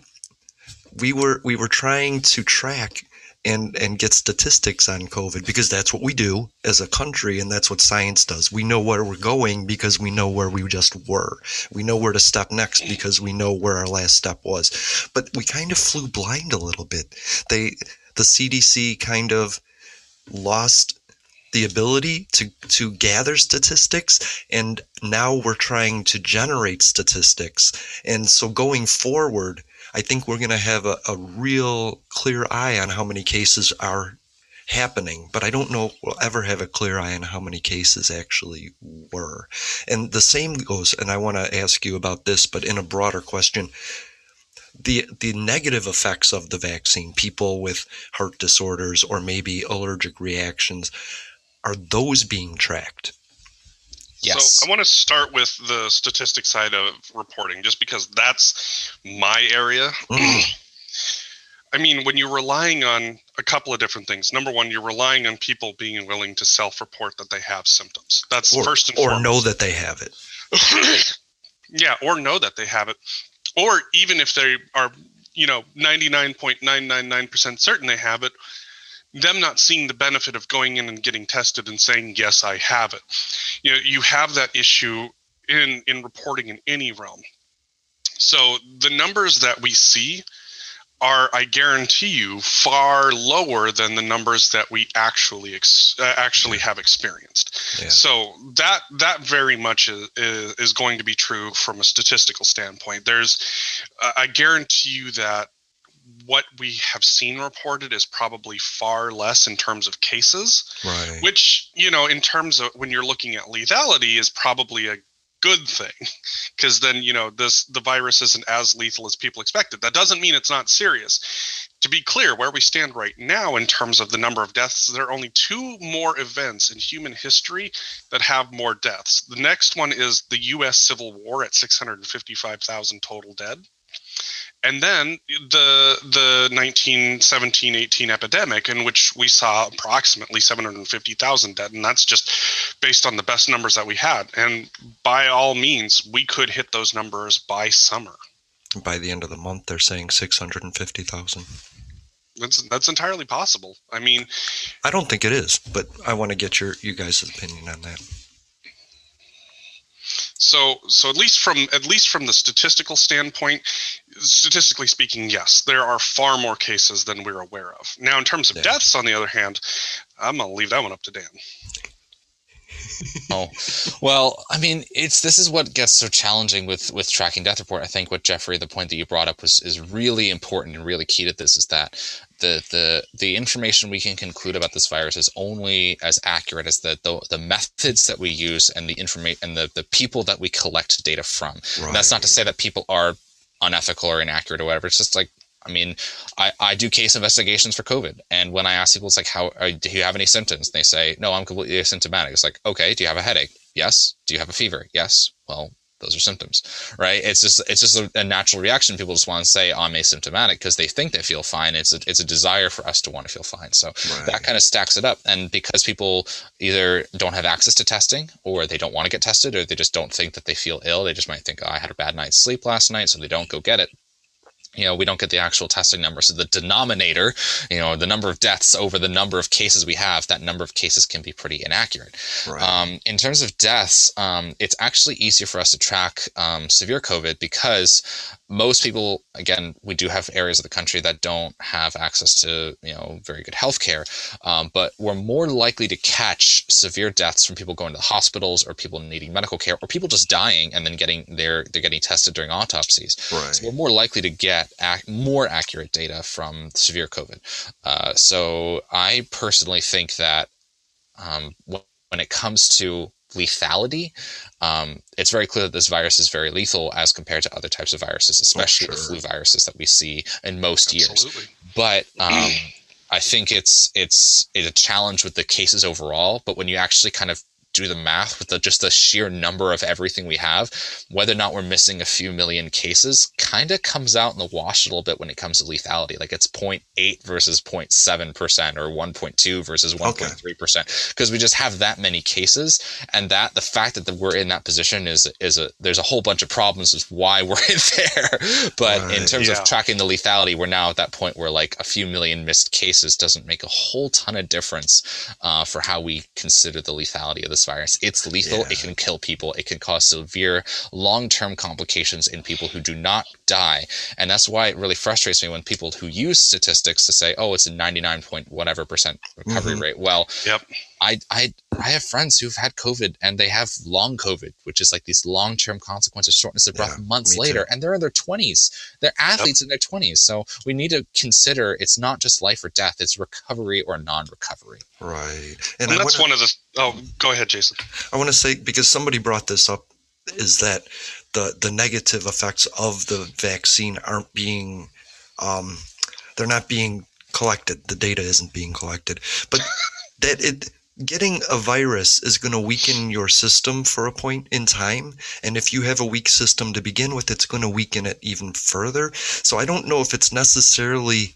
we were we were trying to track and and get statistics on COVID because that's what we do as a country and that's what science does. We know where we're going because we know where we just were. We know where to step next because we know where our last step was. But we kind of flew blind a little bit. They the CDC kind of lost the ability to to gather statistics and now we're trying to generate statistics. And so going forward, I think we're going to have a, a real clear eye on how many cases are happening, but I don't know if we'll ever have a clear eye on how many cases actually were. And the same goes, and I want to ask you about this, but in a broader question. The, the negative effects of the vaccine, people with heart disorders or maybe allergic reactions, are those being tracked? Yes. So I want to start with the statistic side of reporting, just because that's my area. Mm. I mean, when you're relying on a couple of different things. Number one, you're relying on people being willing to self-report that they have symptoms. That's or, first and or foremost. know that they have it. yeah, or know that they have it, or even if they are, you know, 99.999% certain they have it, them not seeing the benefit of going in and getting tested and saying yes i have it. You know you have that issue in in reporting in any realm. So the numbers that we see are i guarantee you far lower than the numbers that we actually ex- uh, actually have experienced. Yeah. so that that very much is, is is going to be true from a statistical standpoint. There's uh, i guarantee you that what we have seen reported is probably far less in terms of cases Right. which you know in terms of when you're looking at lethality is probably a good thing because then you know this the virus isn't as lethal as people expected. That doesn't mean it's not serious. To be clear where we stand right now in terms of the number of deaths there are only two more events in human history that have more deaths. The next one is the us civil war at 655000 total dead and then the the 1917-18 epidemic in which we saw approximately 750,000 dead and that's just based on the best numbers that we had and by all means we could hit those numbers by summer By the end of the month, they're saying 650,000. that's that's entirely possible i mean I don't think it is, but I want to get your you guys' opinion on that. so so at least from at least from the statistical standpoint statistically speaking yes there are far more cases than we're aware of now in terms of Yeah. deaths on the other hand i'm going to leave that one up to dan Oh, well, I mean, it's this is what gets so challenging with with tracking death report. I think what Jeffrey, the point that you brought up was is really important and really key to this is that the the the information we can conclude about this virus is only as accurate as the the, the methods that we use and the information and the the people that we collect data from. And that's not to say that people are unethical or inaccurate or whatever. It's just like I mean, I, I do case investigations for COVID, and when I ask people, it's like, "How do you have any symptoms?" And they say, "No, I'm completely asymptomatic." It's like, "Okay, do you have a headache?" Yes. Do you have a fever? Yes. Well, those are symptoms, right? It's just it's just a, a natural reaction. People just want to say I'm asymptomatic because they think they feel fine. It's a, it's a desire for us to want to feel fine. So that kind of stacks it up. And because people either don't have access to testing, or they don't want to get tested, or they just don't think that they feel ill, they just might think, "Oh, I had a bad night's sleep last night," so they don't go get it you know, we don't get the actual testing number. So the denominator, you know, the number of deaths over the number of cases we have, that number of cases can be pretty inaccurate. Right. Um, in terms of deaths, um, it's actually easier for us to track um, severe COVID because most people, again, we do have areas of the country that don't have access to, you know, very good health care. Um, but we're more likely to catch severe deaths from people going to the hospitals or people needing medical care or people just dying and then getting their, they're getting tested during autopsies. Right. So we're more likely to get ac- more accurate data from severe COVID. Uh, so I personally think that um, when, when it comes to lethality, um, it's very clear that this virus is very lethal as compared to other types of viruses, especially the flu viruses that we see in most Absolutely. years. But um, I think it's it's it's a challenge with the cases overall. But when you actually kind of do the math with the, just the sheer number of everything we have, whether or not we're missing a few million cases, kind of comes out in the wash a little bit when it comes to lethality. Like it's 0.8 versus 0.7 percent, or 1.2 versus 1.3 percent, because we just have that many cases, and that the fact that we're in that position is is a there's a whole bunch of problems with why we're in there. But right. in terms yeah. of tracking the lethality, we're now at that point where like a few million missed cases doesn't make a whole ton of difference uh, for how we consider the lethality of this virus. It's lethal. Yeah. It can kill people. It can cause severe long-term complications in people who do not die. And that's why it really frustrates me when people who use statistics to say, "Oh, it's a 99 point whatever percent recovery mm-hmm. rate." Well, yep. I, I I have friends who've had COVID and they have long COVID, which is like these long term consequences, shortness of breath yeah, months later, too. and they're in their twenties. They're athletes yep. in their twenties, so we need to consider it's not just life or death; it's recovery or non recovery. Right, and, and that's wanna, one of the. Oh, go ahead, Jason. I want to say because somebody brought this up, is that the the negative effects of the vaccine aren't being, um, they're not being collected. The data isn't being collected, but that it getting a virus is going to weaken your system for a point in time. And if you have a weak system to begin with, it's going to weaken it even further. So I don't know if it's necessarily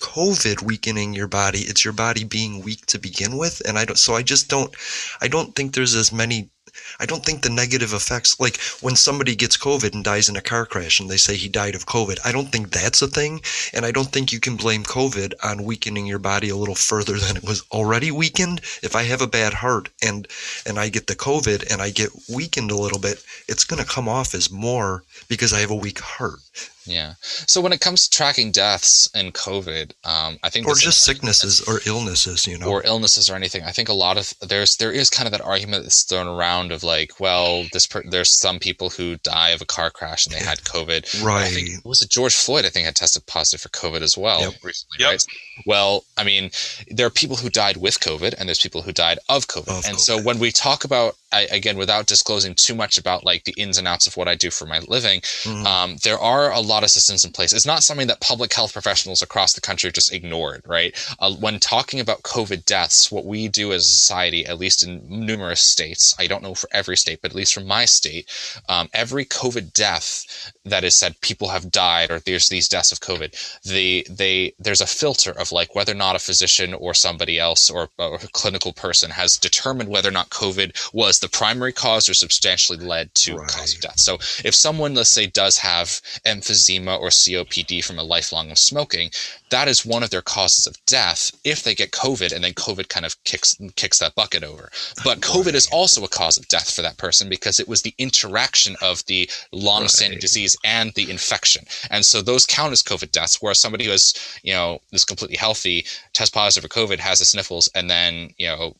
COVID weakening your body. It's your body being weak to begin with. And I don't, so I just don't, I don't think there's as many I don't think the negative effects, like when somebody gets COVID and dies in a car crash and they say he died of COVID, I don't think that's a thing. And I don't think you can blame COVID on weakening your body a little further than it was already weakened. If I have a bad heart and and I get the COVID and I get weakened a little bit, it's going to come off as more because I have a weak heart. Yeah. So when it comes to tracking deaths in COVID, um, I think, or just sicknesses or illnesses, you know, or illnesses or anything. I think a lot of there's there is kind of that argument that's thrown around of like, well, this per, there's some people who die of a car crash and they had COVID. Right. I think, was it George Floyd? I think had tested positive for COVID as well yep. recently. Yep. Right. Well, I mean, there are people who died with COVID and there's people who died of COVID. Of and COVID. so when we talk about I, again, without disclosing too much about like the ins and outs of what I do for my living, mm-hmm. um, there are a lot of systems in place. It's not something that public health professionals across the country just ignored, right? Uh, when talking about COVID deaths, what we do as a society, at least in numerous states, I don't know for every state, but at least from my state, um, every COVID death that is said people have died or there's these deaths of COVID, they they there's a filter of like whether or not a physician or somebody else or, or a clinical person has determined whether or not COVID was the primary cause or substantially led to right. cause of death. So if someone, let's say, does have emphysema or COPD from a lifelong of smoking, that is one of their causes of death if they get COVID and then COVID kind of kicks kicks that bucket over. But COVID right. is also a cause of death for that person because it was the interaction of the long-standing right. disease and the infection. And so those count as COVID deaths, whereas somebody who is, you know, is completely healthy, test positive for COVID, has the sniffles, and then, you know,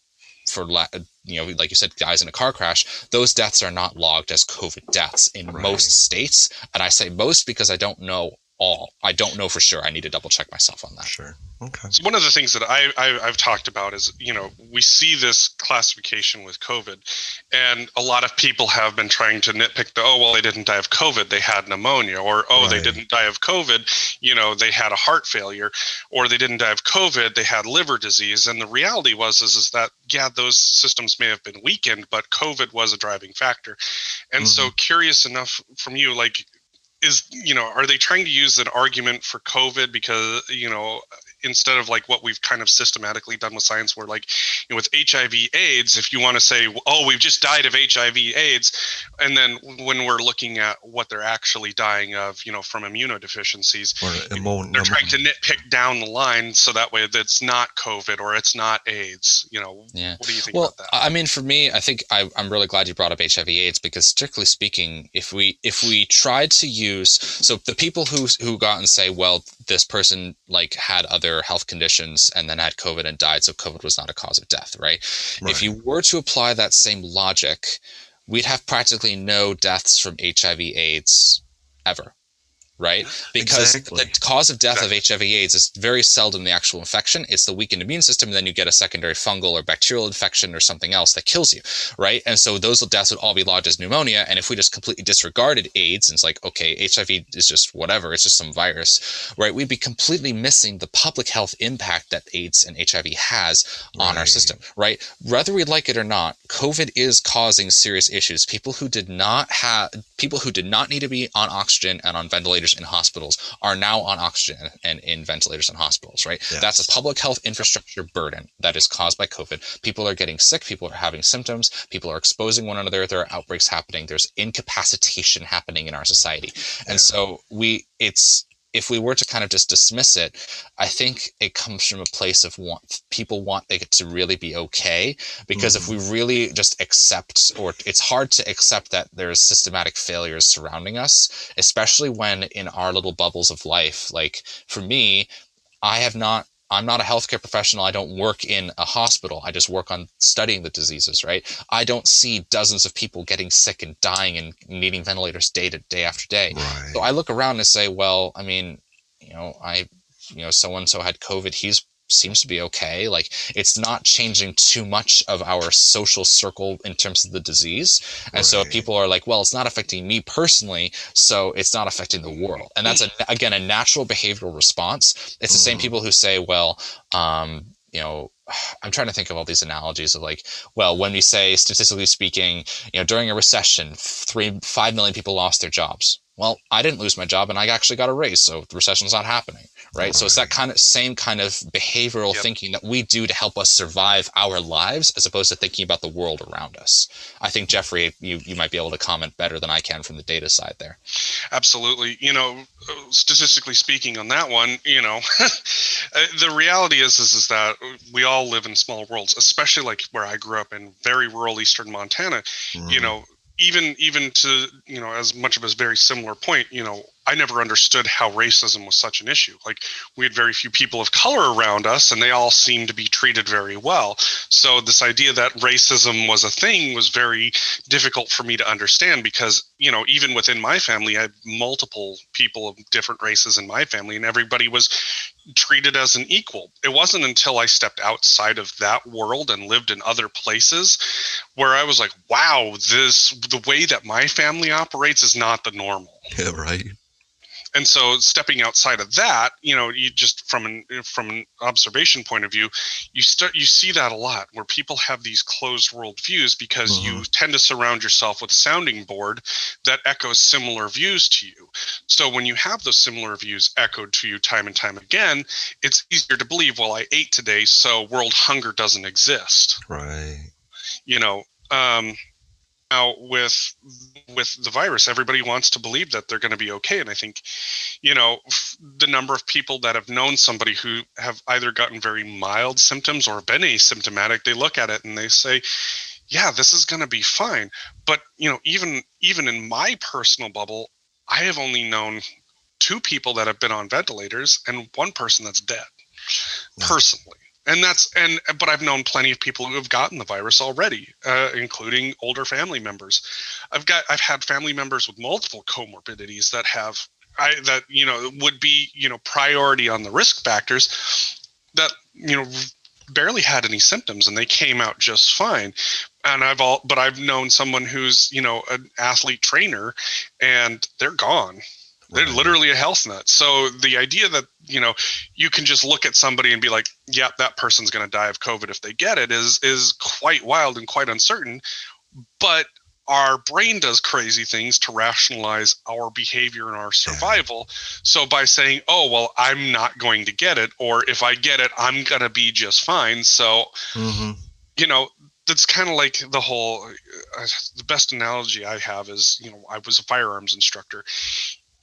for you know, like you said, guys in a car crash, those deaths are not logged as COVID deaths in right. most states. And I say most because I don't know all. I don't know for sure. I need to double check myself on that. Sure. Okay. So one of the things that I, I have talked about is you know we see this classification with COVID, and a lot of people have been trying to nitpick the oh well they didn't die of COVID they had pneumonia or oh right. they didn't die of COVID you know they had a heart failure or they didn't die of COVID they had liver disease and the reality was is is that yeah those systems may have been weakened but COVID was a driving factor, and mm-hmm. so curious enough from you like is you know are they trying to use an argument for covid because you know instead of like what we've kind of systematically done with science where like you know, with hiv aids if you want to say oh we've just died of hiv aids and then when we're looking at what they're actually dying of you know from immunodeficiencies or they're trying to nitpick down the line so that way that's not covid or it's not aids you know. Yeah. What do you think well, about that? I mean for me i think I, i'm really glad you brought up hiv aids because strictly speaking if we if we tried to use so the people who who got and say well this person like had other health conditions and then had COVID and died, so COVID was not a cause of death, right? right? If you were to apply that same logic, we'd have practically no deaths from HIV/AIDS ever. Right? Because Exactly. the cause of death of HIV/AIDS is very seldom the actual infection. It's the weakened immune system, and then you get a secondary fungal or bacterial infection or something else that kills you, right? And so those deaths would all be lodged as pneumonia. And if we just completely disregarded AIDS and it's like, okay, HIV is just whatever, it's just some virus, right? We'd be completely missing the public health impact that AIDS and HIV has on our system, right? Whether we like it or not, COVID is causing serious issues. People who did not have people who did not need to be on oxygen and on ventilators in hospitals are now on oxygen and in ventilators in hospitals, right? Yes. That's a public health infrastructure burden that is caused by COVID. People are getting sick, people are having symptoms, people are exposing one another, there are outbreaks happening, there's incapacitation happening in our society. And so we it's if we were to kind of just dismiss it, I think it comes from a place of want. People want it to really be okay because if mm-hmm. we really just accept, or it's hard to accept that there's systematic failures surrounding us, especially when in our little bubbles of life. Like for me, I have not. I'm not a healthcare professional. I don't work in a hospital. I just work on studying the diseases, right? I don't see dozens of people getting sick and dying and needing ventilators day to day after day. Right. So I look around and say, well, I mean, you know, I, you know, so and so had COVID. He's seems to be okay. Like it's not changing too much of our social circle in terms of the disease. And so people are like, well, it's not affecting me personally, so it's not affecting the world. And that's a, again a natural behavioral response. It's the same people who say, well, um, you know, I'm trying to think of all these analogies of like, well, when we say statistically speaking, you know, during a recession, three, five million people lost their jobs. Well, I didn't lose my job and I actually got a raise, so the recession's not happening, right? So it's that kind of same kind of behavioral Yep. thinking that we do to help us survive our lives as opposed to thinking about the world around us. I think Jeffrey, you, you might be able to comment better than I can from the data side there. Absolutely. You know, statistically speaking, on that one, you know, uh, the reality is, is is that we all live in small worlds, especially like where I grew up in very rural eastern Montana. You know, even even to you know as much of a very similar point, you know, I never understood how racism was such an issue. Like we had very few people of color around us, and they all seemed to be treated very well. So this idea that racism was a thing was very difficult for me to understand because you know even within my family, I had multiple people of different races in my family, and everybody was treated as an equal. It wasn't until I stepped outside of that world and lived in other places where I was like, wow, this the way that my family operates is not the normal Yeah, right. And so stepping outside of that you know you just from an from an observation point of view you start you see that a lot where people have these closed world views because you tend to surround yourself with a sounding board that echoes similar views to you. So when you have those similar views echoed to you time and time again it's easier to believe well i ate today so world hunger doesn't exist. Right. you know um now with with the virus everybody wants to believe that they're going to be okay. And i think you know f- the number of people that have known somebody who have either gotten very mild symptoms or been asymptomatic they look at it and they say yeah this is going to be fine. But you know even even in my personal bubble i have only known two people that have been on ventilators and one person that's dead personally and that's and but i've known plenty of people who have gotten the virus already uh, including older family members. I've got i've had family members with multiple comorbidities that have i that you know would be you know priority on the risk factors that you know barely had any symptoms and they came out just fine. And i've all but i've known someone who's you know an athlete trainer and they're gone they're Right. literally a health nut. So the idea that you know you can just look at somebody and be like, "Yeah, that person's going to die of COVID if they get it," is is quite wild and quite uncertain. But our brain does crazy things to rationalize our behavior and our survival. So by saying, "Oh, well, I'm not going to get it," or if I get it, I'm going to be just fine. So hmm you know that's kind of like the whole uh, the best analogy i have is you know i was a firearms instructor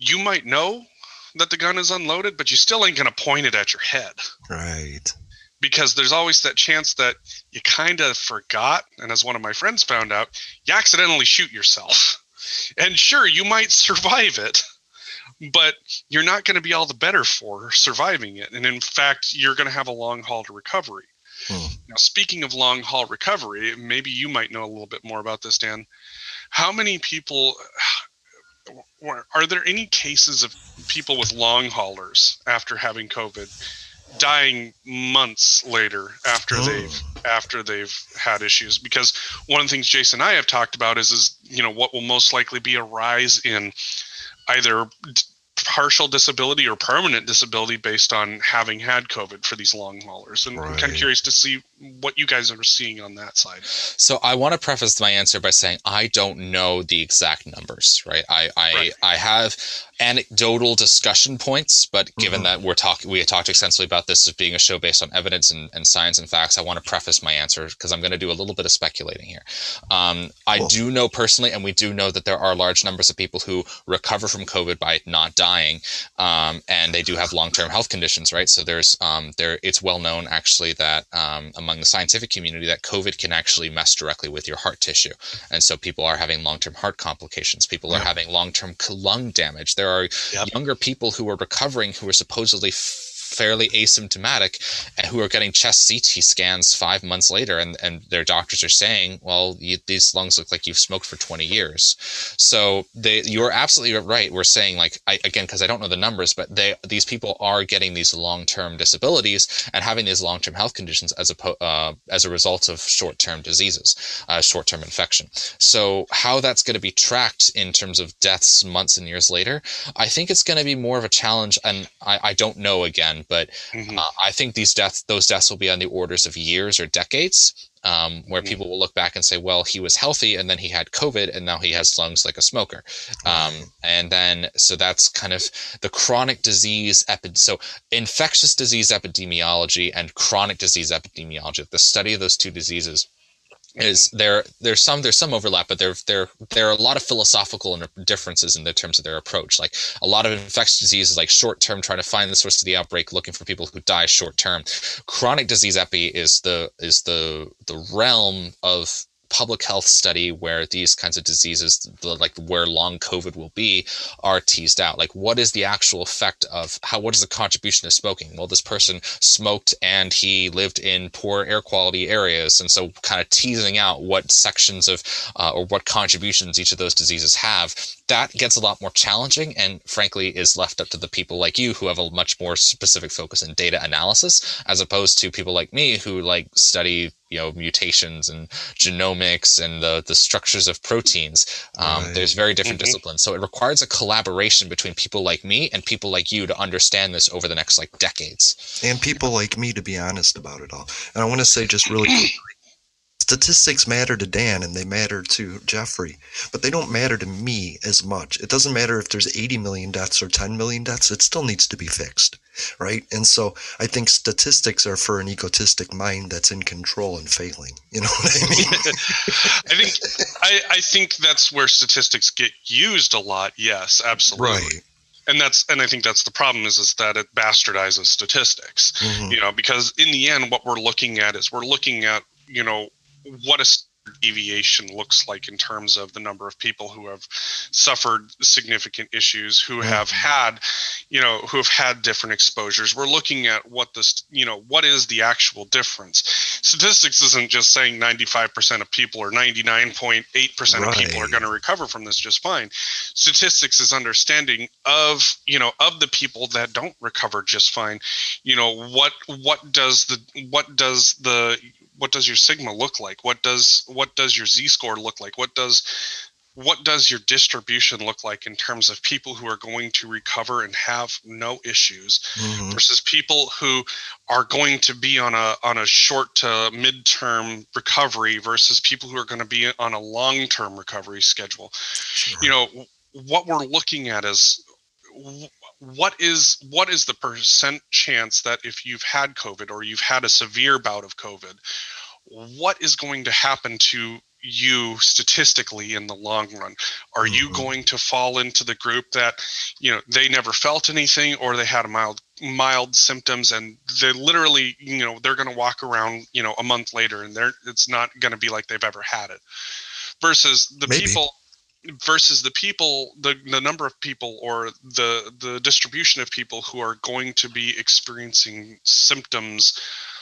you might know that the gun is unloaded but you still ain't going to point it at your head. Right. because there's always that chance that you kind of forgot and as one of my friends found out you accidentally shoot yourself. And sure you might survive it but you're not going to be all the better for surviving it. And in fact you're going to have a long haul to recovery. Hmm. now speaking of long haul recovery maybe you might know a little bit more about this dan. How many people are there any cases of people with long haulers after having COVID dying months later after Oh. they've after they've had issues because one of the things Jason and I have talked about is is you know what will most likely be a rise in either partial disability or permanent disability based on having had COVID for these long haulers. And I'm kind of curious to see what you guys are seeing on that side. So I want to preface my answer by saying I don't know the exact numbers, right? I I, Right. I have anecdotal discussion points, but given Mhm. that we're talking, we had talked extensively about this as being a show based on evidence and, and science and facts. I want to preface my answer because I'm going to do a little bit of speculating here. Um, I Cool. do know personally, and we do know that there are large numbers of people who recover from COVID by not dying, um, and they do have long-term health conditions, right? So there's um, there it's well known actually that um, among the scientific community that COVID can actually mess directly with your heart tissue, and so people are having long-term heart complications. People are having long-term lung damage. There are Yep. younger people who are recovering who are supposedly f- fairly asymptomatic and who are getting chest CT scans five months later and, and their doctors are saying well you, these lungs look like you've smoked for 20 years. So they you're absolutely right. We're saying like I, again because I don't know the numbers but they these people are getting these long-term disabilities and having these long-term health conditions as a uh, as a result of short-term diseases uh, short-term infection. So how that's going to be tracked in terms of deaths months and years later I think it's going to be more of a challenge, and I, I don't know again, but Mhm. uh, I think these deaths, those deaths, will be on the orders of years or decades, um, where Mhm. people will look back and say, "Well, he was healthy, and then he had COVID, and now he has lungs like a smoker," um, and then so that's kind of the chronic disease epi- So infectious disease epidemiology and chronic disease epidemiology, the study of those two diseases is there there's some there's some overlap but there there there are a lot of philosophical differences in the terms of their approach. Like a lot of infectious disease is like short term trying to find the source of the outbreak looking for people who die short term. Chronic disease epi is the is the the realm of public health study where these kinds of diseases the, like where long covid will be are teased out. Like what is the actual effect of how what is the contribution of smoking? Well this person smoked and he lived in poor air quality areas. And so kind of teasing out what sections of uh, or what contributions each of those diseases have that gets a lot more challenging and frankly is left up to the people like you who have a much more specific focus in data analysis as opposed to people like me who like study you know mutations and genomics and the the structures of proteins um, Right. there's very different Mhm. disciplines so it requires a collaboration between people like me and people like you to understand this over the next like decades and people like me to be honest about it all. And I want to say just really quickly, statistics matter to Dan and they matter to Jeffrey, but they don't matter to me as much. It doesn't matter if there's 80 million deaths or 10 million deaths, it still needs to be fixed, right? And so I think statistics are for an egotistic mind that's in control and failing. You know what I mean? I think I, I think that's where statistics get used a lot. Yes, absolutely. right. And that's and I think that's the problem is is that it bastardizes statistics. Mhm. You know, because in the end, what we're looking at is we're looking at you know what a deviation looks like in terms of the number of people who have suffered significant issues who have had you know who have had different exposures. We're looking at what this you know what is the actual difference. Statistics isn't just saying 95% of people or 99.8% of people are going to recover from this just fine. Statistics is understanding of you know of the people that don't recover just fine. You know what what does the what does the what does your sigma look like? What does what does your z score look like? What does what does your distribution look like in terms of people who are going to recover and have no issues Mhm. versus people who are going to be on a on a short to midterm recovery versus people who are going to be on a long-term recovery schedule? You know what we're looking at is what is what is the percent chance that if you've had covid or you've had a severe bout of covid what is going to happen to you statistically in the long run are you Mhm. going to fall into the group that you know they never felt anything or they had a mild mild symptoms and they literally you know they're going to walk around you know a month later and they're it's not going to be like they've ever had it versus the Maybe. people versus the people the, the number of people or the the distribution of people who are going to be experiencing symptoms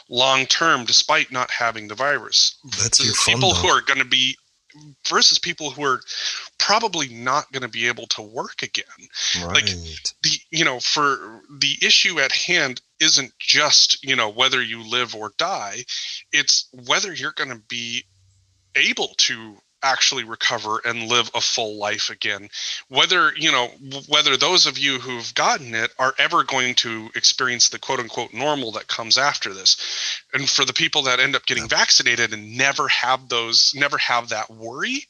long term despite not having the virus. That's The your fun, people who are going to be versus people who are probably not going to be able to work again. Right. like, the you know, for the issue at hand isn't just, you know, whether you live or die, it's whether you're going to be able to actually recover and live a full life again. Whether you know whether those of you who've gotten it are ever going to experience the quote unquote normal that comes after this. And for the people that end up getting vaccinated and never have those never have that worry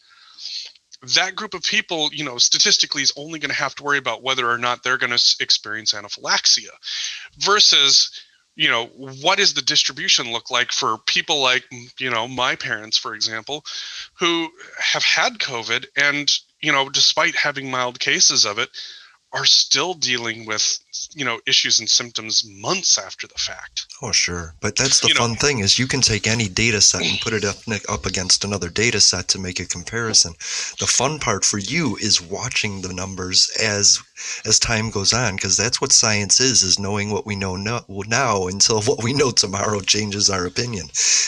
that group of people, you know, statistically is only going to have to worry about whether or not they're going to experience anaphylaxis versus you know what does the distribution look like for people like you know my parents for example who have had covid and you know despite having mild cases of it are still dealing with you know issues and symptoms months after the fact. Oh sure. But that's the you fun know, thing is you can take any data set and put it up, up against another data set to make a comparison. The fun part for you is watching the numbers as as time goes on because that's what science is is knowing what we know no, now until what we know tomorrow changes our opinion.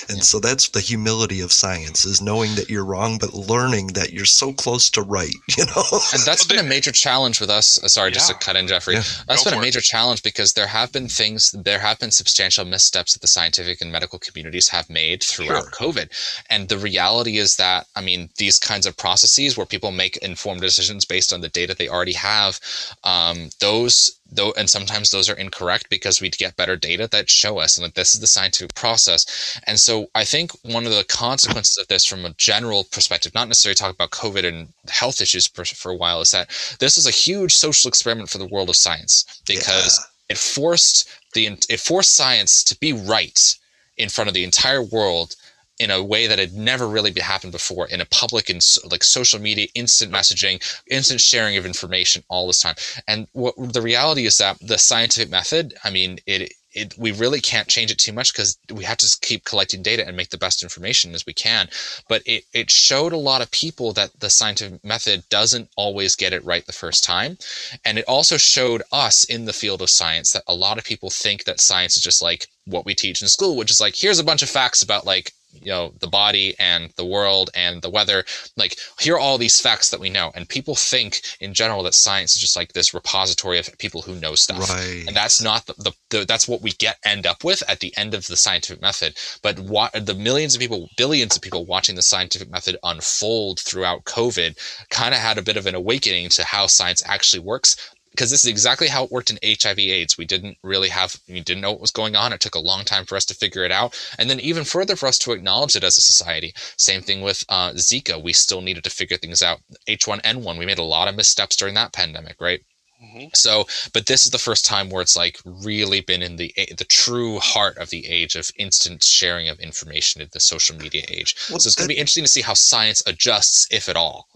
And yeah. so that's the humility of science is knowing that you're wrong but learning that you're so close to right you know? And that's been a major challenge with us. Uh, sorry yeah. just to cut in jeffrey. Yeah. that's Go been a major challenge because there have been things, there have been substantial missteps that the scientific and medical communities have made throughout sure. COVID. And the reality is that, I mean, these kinds of processes where people make informed decisions based on the data they already have, um, those though and sometimes those are incorrect because we get better data that show us and that this is the scientific process and so i think one of the consequences of this from a general perspective not necessarily talk about covid and health issues for, for a while is that this is a huge social experiment for the world of science because yeah. it forced the it forced science to be right in front of the entire world in a way that had never really happened before in a public and like social media, instant messaging, instant sharing of information all this time. And what the reality is that the scientific method, I mean, it it, we really can't change it too much because we have to keep collecting data and make the best information as we can. But it, it showed a lot of people that the scientific method doesn't always get it right the first time. And it also showed us in the field of science that a lot of people think that science is just like what we teach in school, which is like, here's a bunch of facts about like you know the body and the world and the weather. Like here are all these facts that we know. And people think in general that science is just like this repository of people who know stuff. Right. and that's not the, the, the, that's what we get end up with at the end of the scientific method. But what the millions of people billions of people watching the scientific method unfold throughout covid kind of had a bit of an awakening to how science actually works because this is exactly how it worked in HIV AIDS. We didn't really have, we didn't know what was going on. It took a long time for us to figure it out. And then even further for us to acknowledge it as a society. Same thing with uh, Zika. We still needed to figure things out. H1N1, we made a lot of missteps during that pandemic, right? Mm-hmm. So, but this is the first time where it's like really been in the the true heart of the age of instant sharing of information in the social media age. Well, so it's going to be interesting to see how science adjusts, if at all.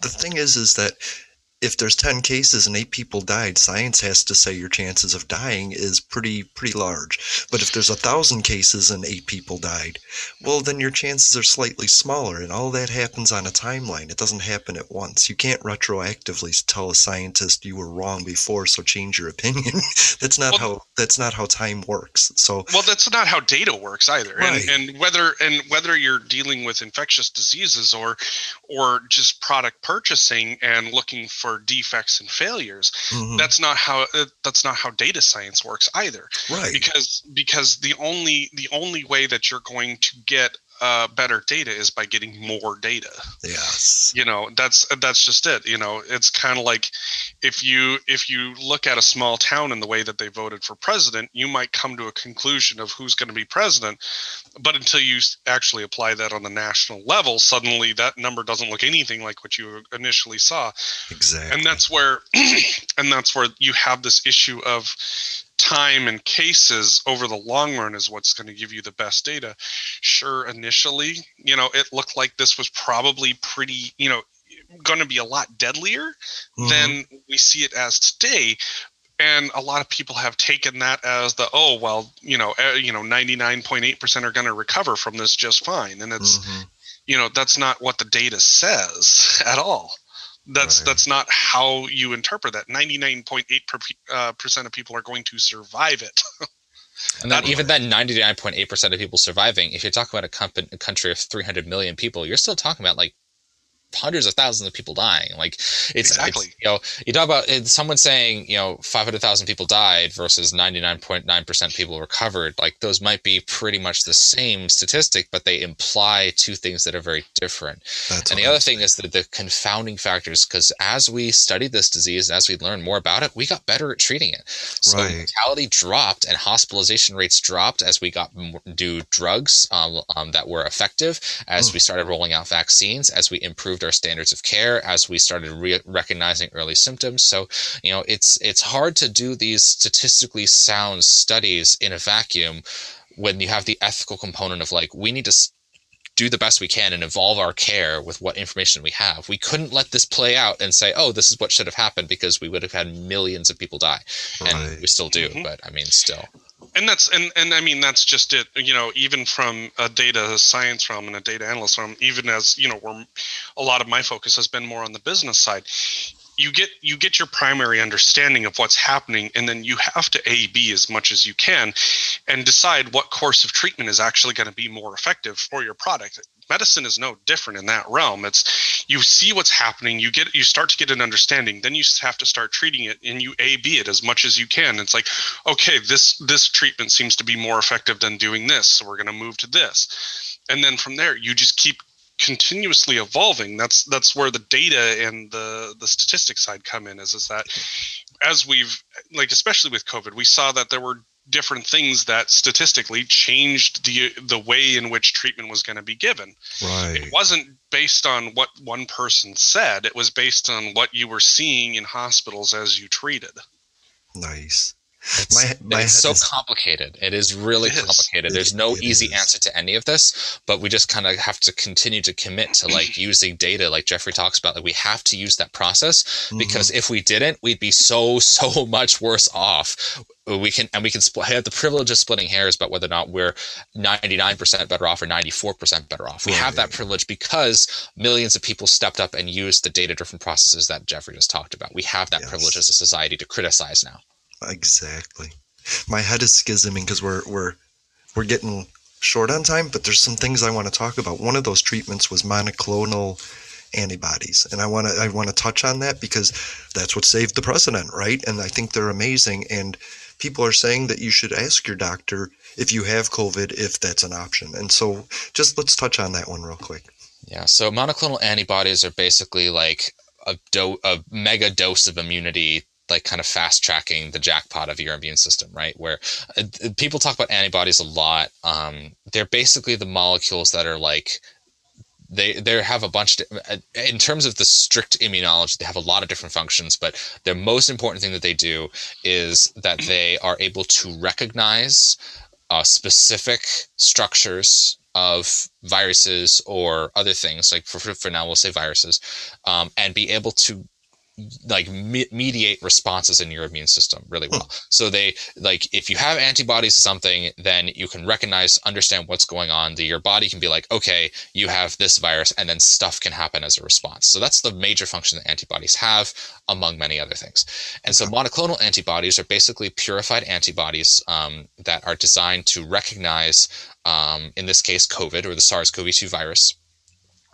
The thing is, is that if there's 10 cases and eight people died, science has to say your chances of dying is pretty pretty large. But if there's a thousand cases and eight people died, well then your chances are slightly smaller, and all that happens on a timeline. It doesn't happen at once. You can't retroactively tell a scientist you were wrong before, so change your opinion. that's not well, how that's not how time works. So well, that's not how data works either. Right. And, and whether and whether you're dealing with infectious diseases or or just product purchasing and looking for defects and failures mm-hmm. that's not how uh, that's not how data science works either right because because the only the only way that you're going to get uh, better data is by getting more data. Yes. You know, that's that's just it. You know, it's kind of like if you if you look at a small town and the way that they voted for president, you might come to a conclusion of who's going to be president, but until you actually apply that on the national level, suddenly that number doesn't look anything like what you initially saw. Exactly. And that's where and that's where you have this issue of time and cases over the long run is what's going to give you the best data. Sure, initially, you know, it looked like this was probably pretty, you know, going to be a lot deadlier mm-hmm. than we see it as today. And a lot of people have taken that as the oh well you know uh, you know 99.8% are going to recover from this just fine and it's mm-hmm. you know that's not what the data says at all that's right. that's not how you interpret that 99.8 uh, percent of people are going to survive it and then even that 99.8 percent of people surviving if you're talking about a, company, a country of 300 million people you're still talking about like hundreds of thousands of people dying. Like it's exactly it's, you know you talk about someone saying you know five hundred thousand people died versus ninety nine point nine percent people recovered. Like those might be pretty much the same statistic, but they imply two things that are very different. That's and the other thing is that the confounding factors because as we studied this disease and as we learned more about it, we got better at treating it. So right. mortality dropped and hospitalization rates dropped as we got do drugs um, um, that were effective, as mm. we started rolling out vaccines, as we improved our standards of care, as we started re- recognizing early symptoms. So, you know, it's it's hard to do these statistically sound studies in a vacuum when you have the ethical component of like we need to do the best we can and evolve our care with what information we have. We couldn't let this play out and say, "Oh, this is what should have happened," because we would have had millions of people die, right. and we still do. Mm-hmm. But I mean, still. And that's and and I mean that's just it. You know, even from a data science realm and a data analyst realm, even as you know, where a lot of my focus has been more on the business side you get you get your primary understanding of what's happening and then you have to a b as much as you can and decide what course of treatment is actually going to be more effective for your product medicine is no different in that realm. It's you see what's happening you get you start to get an understanding then you have to start treating it and you a b it as much as you can. It's like okay this this treatment seems to be more effective than doing this so we're going to move to this. And then from there you just keep continuously evolving. That's that's where the data and the the statistics side come in is is that as we've like especially with covid we saw that there were different things that statistically changed the the way in which treatment was going to be given. Right. it wasn't based on what one person said it was based on what you were seeing in hospitals as you treated. Nice my, my it's so is, complicated. It is really it complicated. Is. There's no easy is. answer to any of this, but we just kind of have to continue to commit to like using data, like Jeffrey talks about. Like we have to use that process mm-hmm. because if we didn't, we'd be so so much worse off. We can and we can spl- have the privilege of splitting hairs about whether or not we're 99% better off or 94% better off. We right. have that privilege because millions of people stepped up and used the data driven processes that Jeffrey just talked about. We have that yes. privilege as a society to criticize now. Exactly. My head is schisming because we're we're we're getting short on time, but there's some things I want to talk about. One of those treatments was monoclonal antibodies, and I want to I want to touch on that because that's what saved the president, right? And I think they're amazing. And people are saying that you should ask your doctor if you have COVID if that's an option. And so, just let's touch on that one real quick. Yeah. So monoclonal antibodies are basically like a, do- a mega dose of immunity like kind of fast tracking the jackpot of your immune system, right? Where uh, people talk about antibodies a lot. Um, they're basically the molecules that are like they they have a bunch of, uh, in terms of the strict immunology they have a lot of different functions but the most important thing that they do is that they are able to recognize uh, specific structures of viruses or other things like for, for now we'll say viruses um, and be able to like me- mediate responses in your immune system really well. Hmm. So they like if you have antibodies to something, then you can recognize, understand what's going on. The, your body can be like, okay, you have this virus, and then stuff can happen as a response. So that's the major function that antibodies have, among many other things. And so monoclonal antibodies are basically purified antibodies um, that are designed to recognize, um, in this case, COVID or the SARS-CoV-2 virus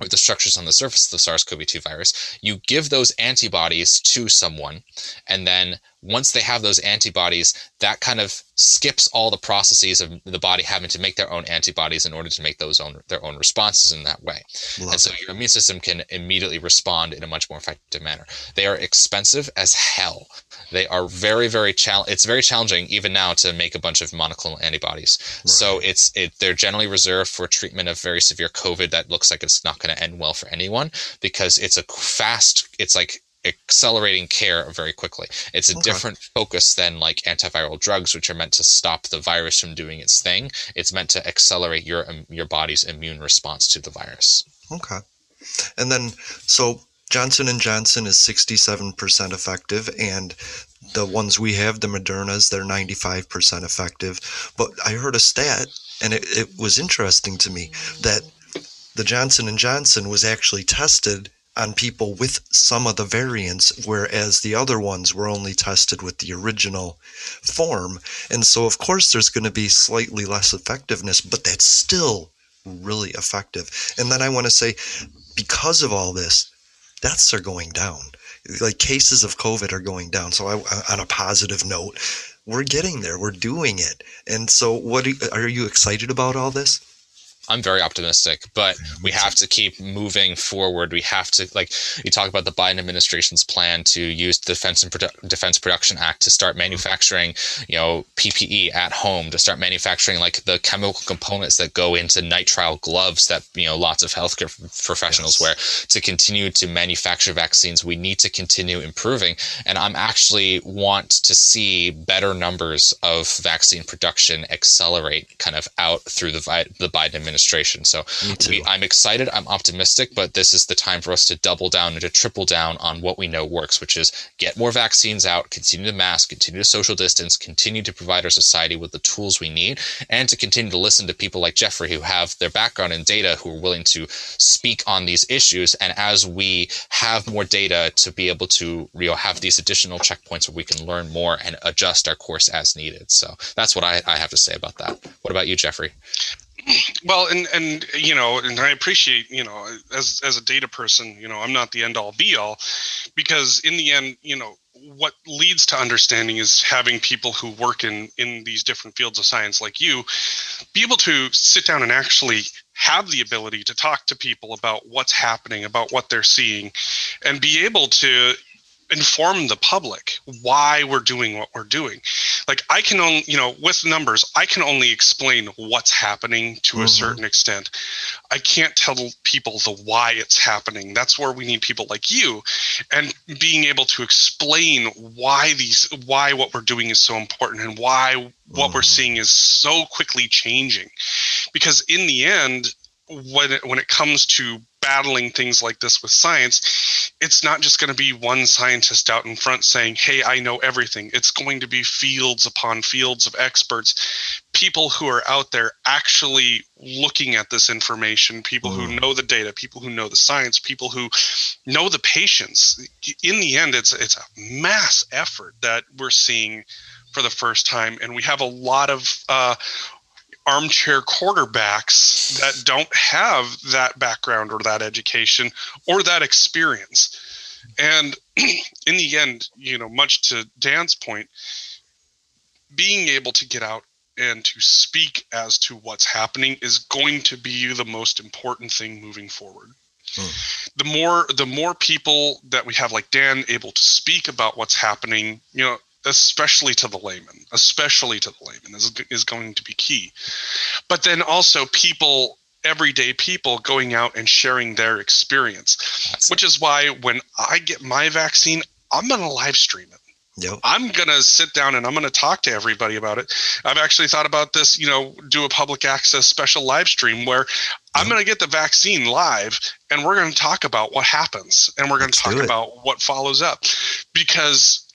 the structures on the surface of the SARS-CoV-2 virus, you give those antibodies to someone, and then once they have those antibodies, that kind of skips all the processes of the body having to make their own antibodies in order to make those own their own responses in that way. Love and so your immune system can immediately respond in a much more effective manner. They are expensive as hell. They are very very challenge. It's very challenging even now to make a bunch of monoclonal antibodies. Right. So it's it they're generally reserved for treatment of very severe COVID that looks like it's not going to end well for anyone because it's a fast. It's like accelerating care very quickly. It's a okay. different focus than like antiviral drugs, which are meant to stop the virus from doing its thing. It's meant to accelerate your um, your body's immune response to the virus. Okay, and then so Johnson and Johnson is sixty seven percent effective, and the ones we have, the Modernas, they're ninety five percent effective. But I heard a stat, and it, it was interesting to me that the Johnson and Johnson was actually tested on people with some of the variants, whereas the other ones were only tested with the original form. And so, of course, there's going to be slightly less effectiveness, but that's still really effective. And then I want to say, because of all this, deaths are going down. Like cases of COVID are going down. So, I, on a positive note, we're getting there. We're doing it. And so, what are you, are you excited about all this? I'm very optimistic, but we have to keep moving forward. We have to, like, you talk about the Biden administration's plan to use the Defense and Produ- Defense Production Act to start mm-hmm. manufacturing, you know, PPE at home, to start manufacturing like the chemical components that go into nitrile gloves that you know lots of healthcare professionals yes. wear. To continue to manufacture vaccines, we need to continue improving, and I'm actually want to see better numbers of vaccine production accelerate, kind of out through the the Biden administration administration. So we, I'm excited. I'm optimistic, but this is the time for us to double down and to triple down on what we know works, which is get more vaccines out, continue to mask, continue to social distance, continue to provide our society with the tools we need, and to continue to listen to people like Jeffrey who have their background in data, who are willing to speak on these issues. And as we have more data to be able to you know, have these additional checkpoints where we can learn more and adjust our course as needed. So that's what I, I have to say about that. What about you, Jeffrey? Well and and you know and i appreciate you know as as a data person you know i'm not the end all be all because in the end you know what leads to understanding is having people who work in in these different fields of science like you be able to sit down and actually have the ability to talk to people about what's happening about what they're seeing and be able to inform the public why we're doing what we're doing like i can only you know with numbers i can only explain what's happening to mm-hmm. a certain extent i can't tell people the why it's happening that's where we need people like you and being able to explain why these why what we're doing is so important and why what mm-hmm. we're seeing is so quickly changing because in the end when it, when it comes to battling things like this with science, it's not just going to be one scientist out in front saying, Hey, I know everything. It's going to be fields upon fields of experts, people who are out there actually looking at this information, people mm. who know the data, people who know the science, people who know the patients. In the end, it's it's a mass effort that we're seeing for the first time. And we have a lot of uh, armchair quarterbacks that don't have that background or that education or that experience. And in the end, you know, much to Dan's point, being able to get out and to speak as to what's happening is going to be the most important thing moving forward. Hmm. The more the more people that we have like Dan able to speak about what's happening, you know, especially to the layman, especially to the layman, is, is going to be key. But then also people, everyday people going out and sharing their experience, That's which it. is why when I get my vaccine, I'm going to live stream it. Yep. I'm going to sit down and I'm going to talk to everybody about it. I've actually thought about this, you know, do a public access special live stream where I'm going to get the vaccine live and we're going to talk about what happens and we're going to talk about what follows up because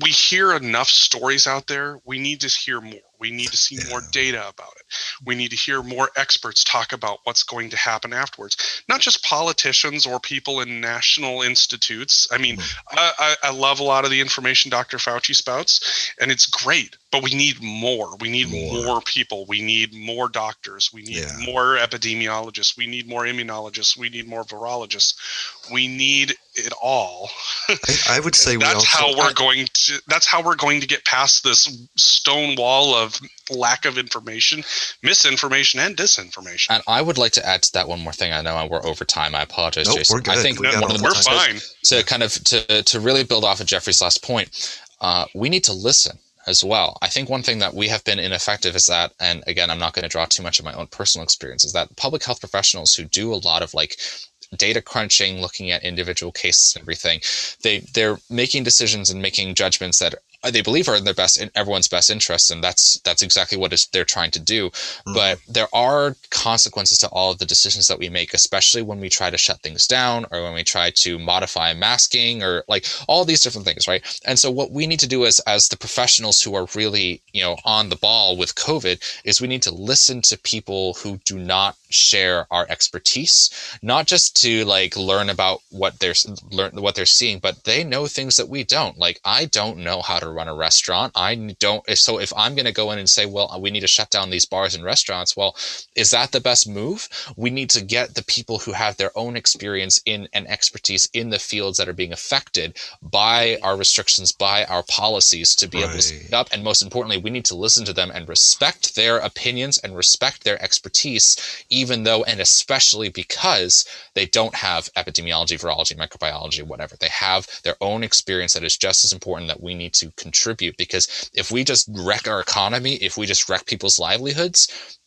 we hear enough stories out there. We need to hear more. We need to see more data about it. We need to hear more experts talk about what's going to happen afterwards, not just politicians or people in national institutes. I mean, mm-hmm. I, I, love a lot of the information Dr. Fauci spouts, and it's great, but we need more. We need more, more people. We need more doctors. We need yeah. more epidemiologists. We need more immunologists. We need more virologists. We need it all. I, I would say that's also, how we're I, going to. That's how we're going to get past this stone wall of lack of information, misinformation, and disinformation. And I would like to add to that one more thing. I know we're over time. I apologize, nope, Jason. We're good. I think we one of the we're fine. To, to kind of to to really build off of Jeffrey's last point, uh, we need to listen as well. I think one thing that we have been ineffective is that, and again, I'm not going to draw too much of my own personal experience, is that public health professionals who do a lot of like data crunching, looking at individual cases and everything, they they're making decisions and making judgments that they believe are in their best in everyone's best interest and that's that's exactly what is, they're trying to do. Mm-hmm. but there are consequences to all of the decisions that we make especially when we try to shut things down or when we try to modify masking or like all these different things right? And so what we need to do is as the professionals who are really you know on the ball with covid is we need to listen to people who do not share our expertise not just to like learn about what they're learn what they're seeing but they know things that we don't. Like i don't know how to run a restaurant. I don't. So if I'm going to go in and say, well, we need to shut down these bars and restaurants, well, is that the best move? We need to get the people who have their own experience in and expertise in the fields that are being affected by our restrictions, by our policies to be right. able to speak up. And most importantly, we need to listen to them and respect their opinions and respect their expertise, even though and especially because they don't have epidemiology, virology, microbiology, whatever. They have their own experience that is just as important that we need to contribute because if we just wreck our economy, if we just wreck people's livelihoods,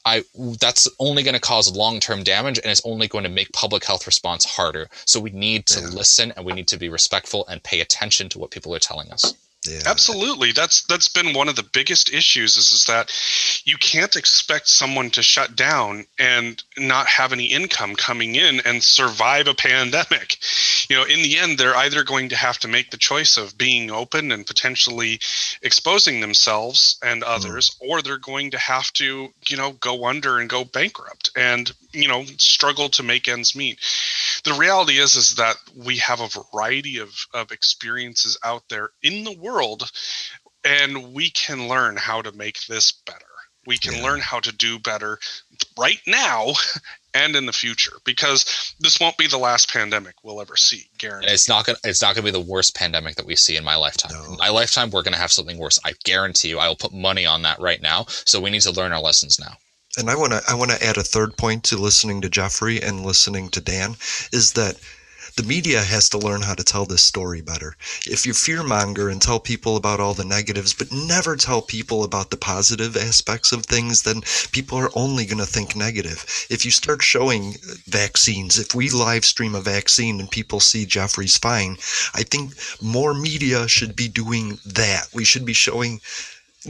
I that's only going to cause long-term damage and it's only going to make public health response harder. So we need to yeah. listen and we need to be respectful and pay attention to what people are telling us. Yeah. Absolutely. That's that's been one of the biggest issues is, is that you can't expect someone to shut down and not have any income coming in and survive a pandemic. You know, in the end they're either going to have to make the choice of being open and potentially exposing themselves and hmm. others mm. or they're going to have to, you know, go under and go bankrupt and, you know, struggle to make ends meet. The reality is is that we have a variety of of experiences out there in the world and we can learn how to make this better we can yeah. learn how to do better right now and in the future because this won't be the last pandemic we'll ever see guarantee it's not gonna it's not gonna be the worst pandemic that we see in my lifetime no. in my lifetime we're gonna have something worse i guarantee you i will put money on that right now so we need to learn our lessons now and i want to i want to add a third point to listening to jeffrey and listening to dan is that the media has to learn how to tell this story better. If you fearmonger and tell people about all the negatives, but never tell people about the positive aspects of things, then people are only going to think negative. If you start showing vaccines, if we live stream a vaccine and people see Jeffrey's fine, I think more media should be doing that. We should be showing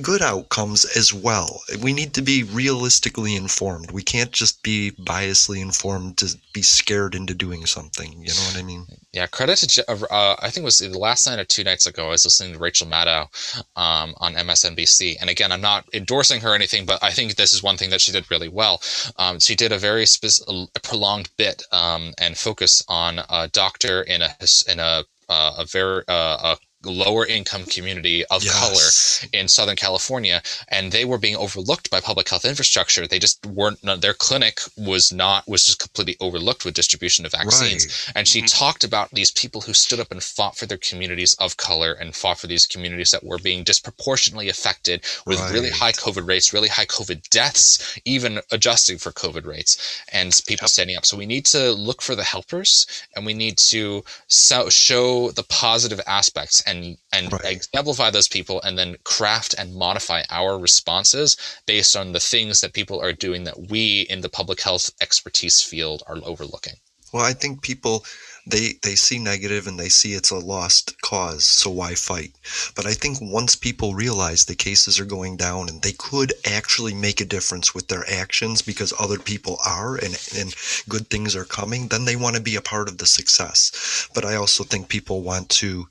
good outcomes as well. We need to be realistically informed. We can't just be biasly informed to be scared into doing something. You know what I mean? Yeah, credit to, uh, I think it was the last night or two nights ago, I was listening to Rachel Maddow um, on MSNBC. And again, I'm not endorsing her or anything, but I think this is one thing that she did really well. Um, she did a very spe- a prolonged bit um, and focus on a doctor in a, in a uh, a very uh, a lower income community of yes. color in Southern California, and they were being overlooked by public health infrastructure. They just weren't. Their clinic was not was just completely overlooked with distribution of vaccines. Right. And she mm-hmm. talked about these people who stood up and fought for their communities of color and fought for these communities that were being disproportionately affected with right. really high COVID rates, really high COVID deaths, even adjusting for COVID rates, and people yep. standing up. So we need to look for the helpers, and we need to so, show the positive aspects and and right. exemplify those people and then craft and modify our responses based on the things that people are doing that we in the public health expertise field are overlooking. Well i think people they they see negative and they see it's a lost cause so why fight? But i think once people realize the cases are going down and they could actually make a difference with their actions because other people are and and good things are coming then they want to be a part of the success. But i also think people want to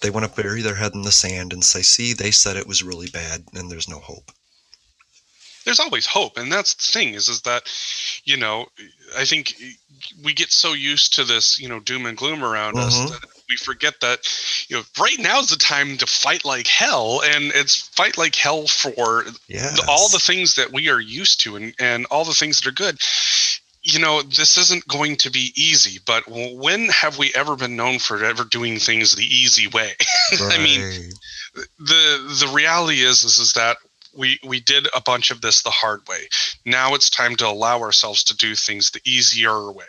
they want to bury their head in the sand and say see they said it was really bad and there's no hope there's always hope and that's the thing is is that you know i think we get so used to this you know doom and gloom around mm-hmm. us that we forget that you know right now is the time to fight like hell and it's fight like hell for yes. all the things that we are used to and and all the things that are good you know this isn't going to be easy but when have we ever been known for ever doing things the easy way right. i mean the the reality is, is is that we we did a bunch of this the hard way. Now it's time to allow ourselves to do things the easier way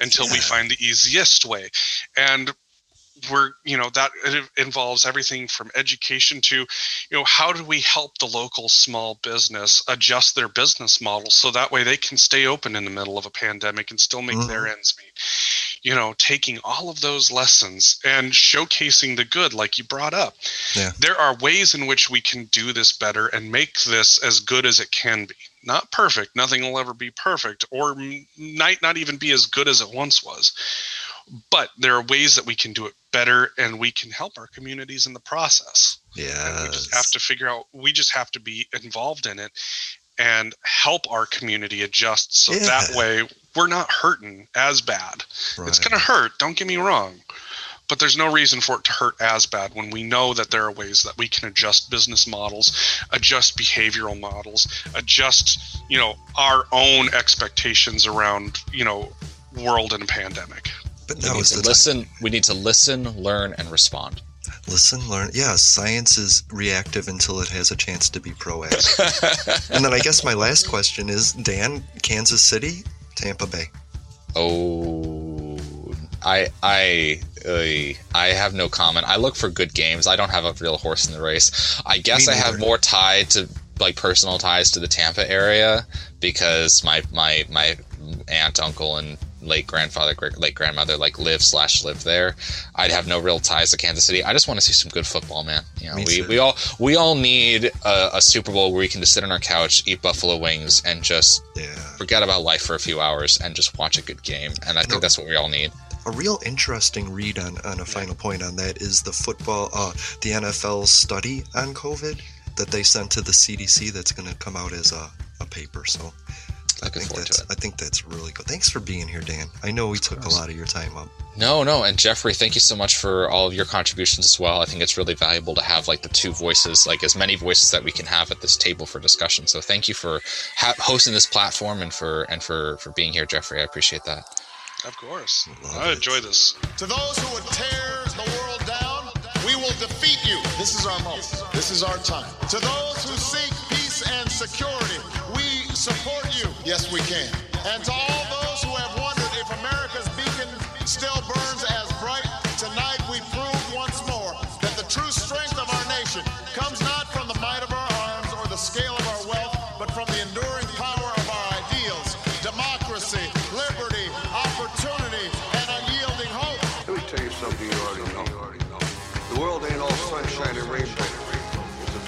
until yeah. we find the easiest way. And we're you know that involves everything from education to you know how do we help the local small business adjust their business model so that way they can stay open in the middle of a pandemic and still make mm-hmm. their ends meet? You know taking all of those lessons and showcasing the good like you brought up. Yeah. there are ways in which we can do this better and make this as good as it can be. Not perfect. Nothing will ever be perfect or might not even be as good as it once was but there are ways that we can do it better and we can help our communities in the process yeah we just have to figure out we just have to be involved in it and help our community adjust so yeah. that way we're not hurting as bad right. it's going to hurt don't get me wrong but there's no reason for it to hurt as bad when we know that there are ways that we can adjust business models, adjust behavioral models, adjust, you know, our own expectations around, you know, world and pandemic. But We need is to the time. listen. We need to listen, learn, and respond. Listen, learn. Yeah, science is reactive until it has a chance to be proactive. and then I guess my last question is Dan, Kansas City, Tampa Bay. Oh, I I uh, I have no comment. I look for good games. I don't have a real horse in the race. I guess I have more tie to like personal ties to the Tampa area because my my my aunt, uncle, and late grandfather, late grandmother like live slash live there. I'd have no real ties to Kansas City. I just want to see some good football, man. You know, Me we, too. we all we all need a, a Super Bowl where we can just sit on our couch, eat buffalo wings, and just Yeah. forget about life for a few hours and just watch a good game. And I think that's what we all need. A real interesting read on, on a final point on that is the football, uh, the NFL study on COVID that they sent to the CDC that's going to come out as a, a paper. So Looking think forward that's to it. I think that's really good. Thanks for being here, Dan. I know we took a lot of your time up. No, no, and Jeffrey, thank you so much for all of your contributions as well. I think it's really valuable to have like the two voices, like as many voices that we can have at this table for discussion. So thank you for ha- hosting this platform and for and for for being here, Jeffrey. I appreciate that. Of course. Love I it. enjoy this. To those who would tear the world down, we will defeat you. This is our moment. This is our time. To those who seek peace and security, we support you. Yes, we can. And to all those who have wondered if America's beacon still burns as bright, tonight we prove once more that the true strength of our nation comes not from the might of our arms or the scale of our wealth, but from the enduring power of our ideals democracy, liberty, opportunity, and unyielding hope. Let me tell you something you already know. The world ain't all sunshine and rainbow.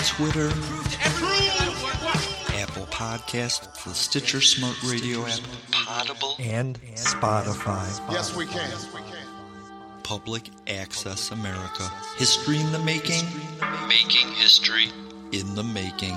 On Twitter, Apple Podcast, the Stitcher Smart Radio app, Potable, and Spotify. Yes, we can. Public Access America. History in the making. Making history in the making.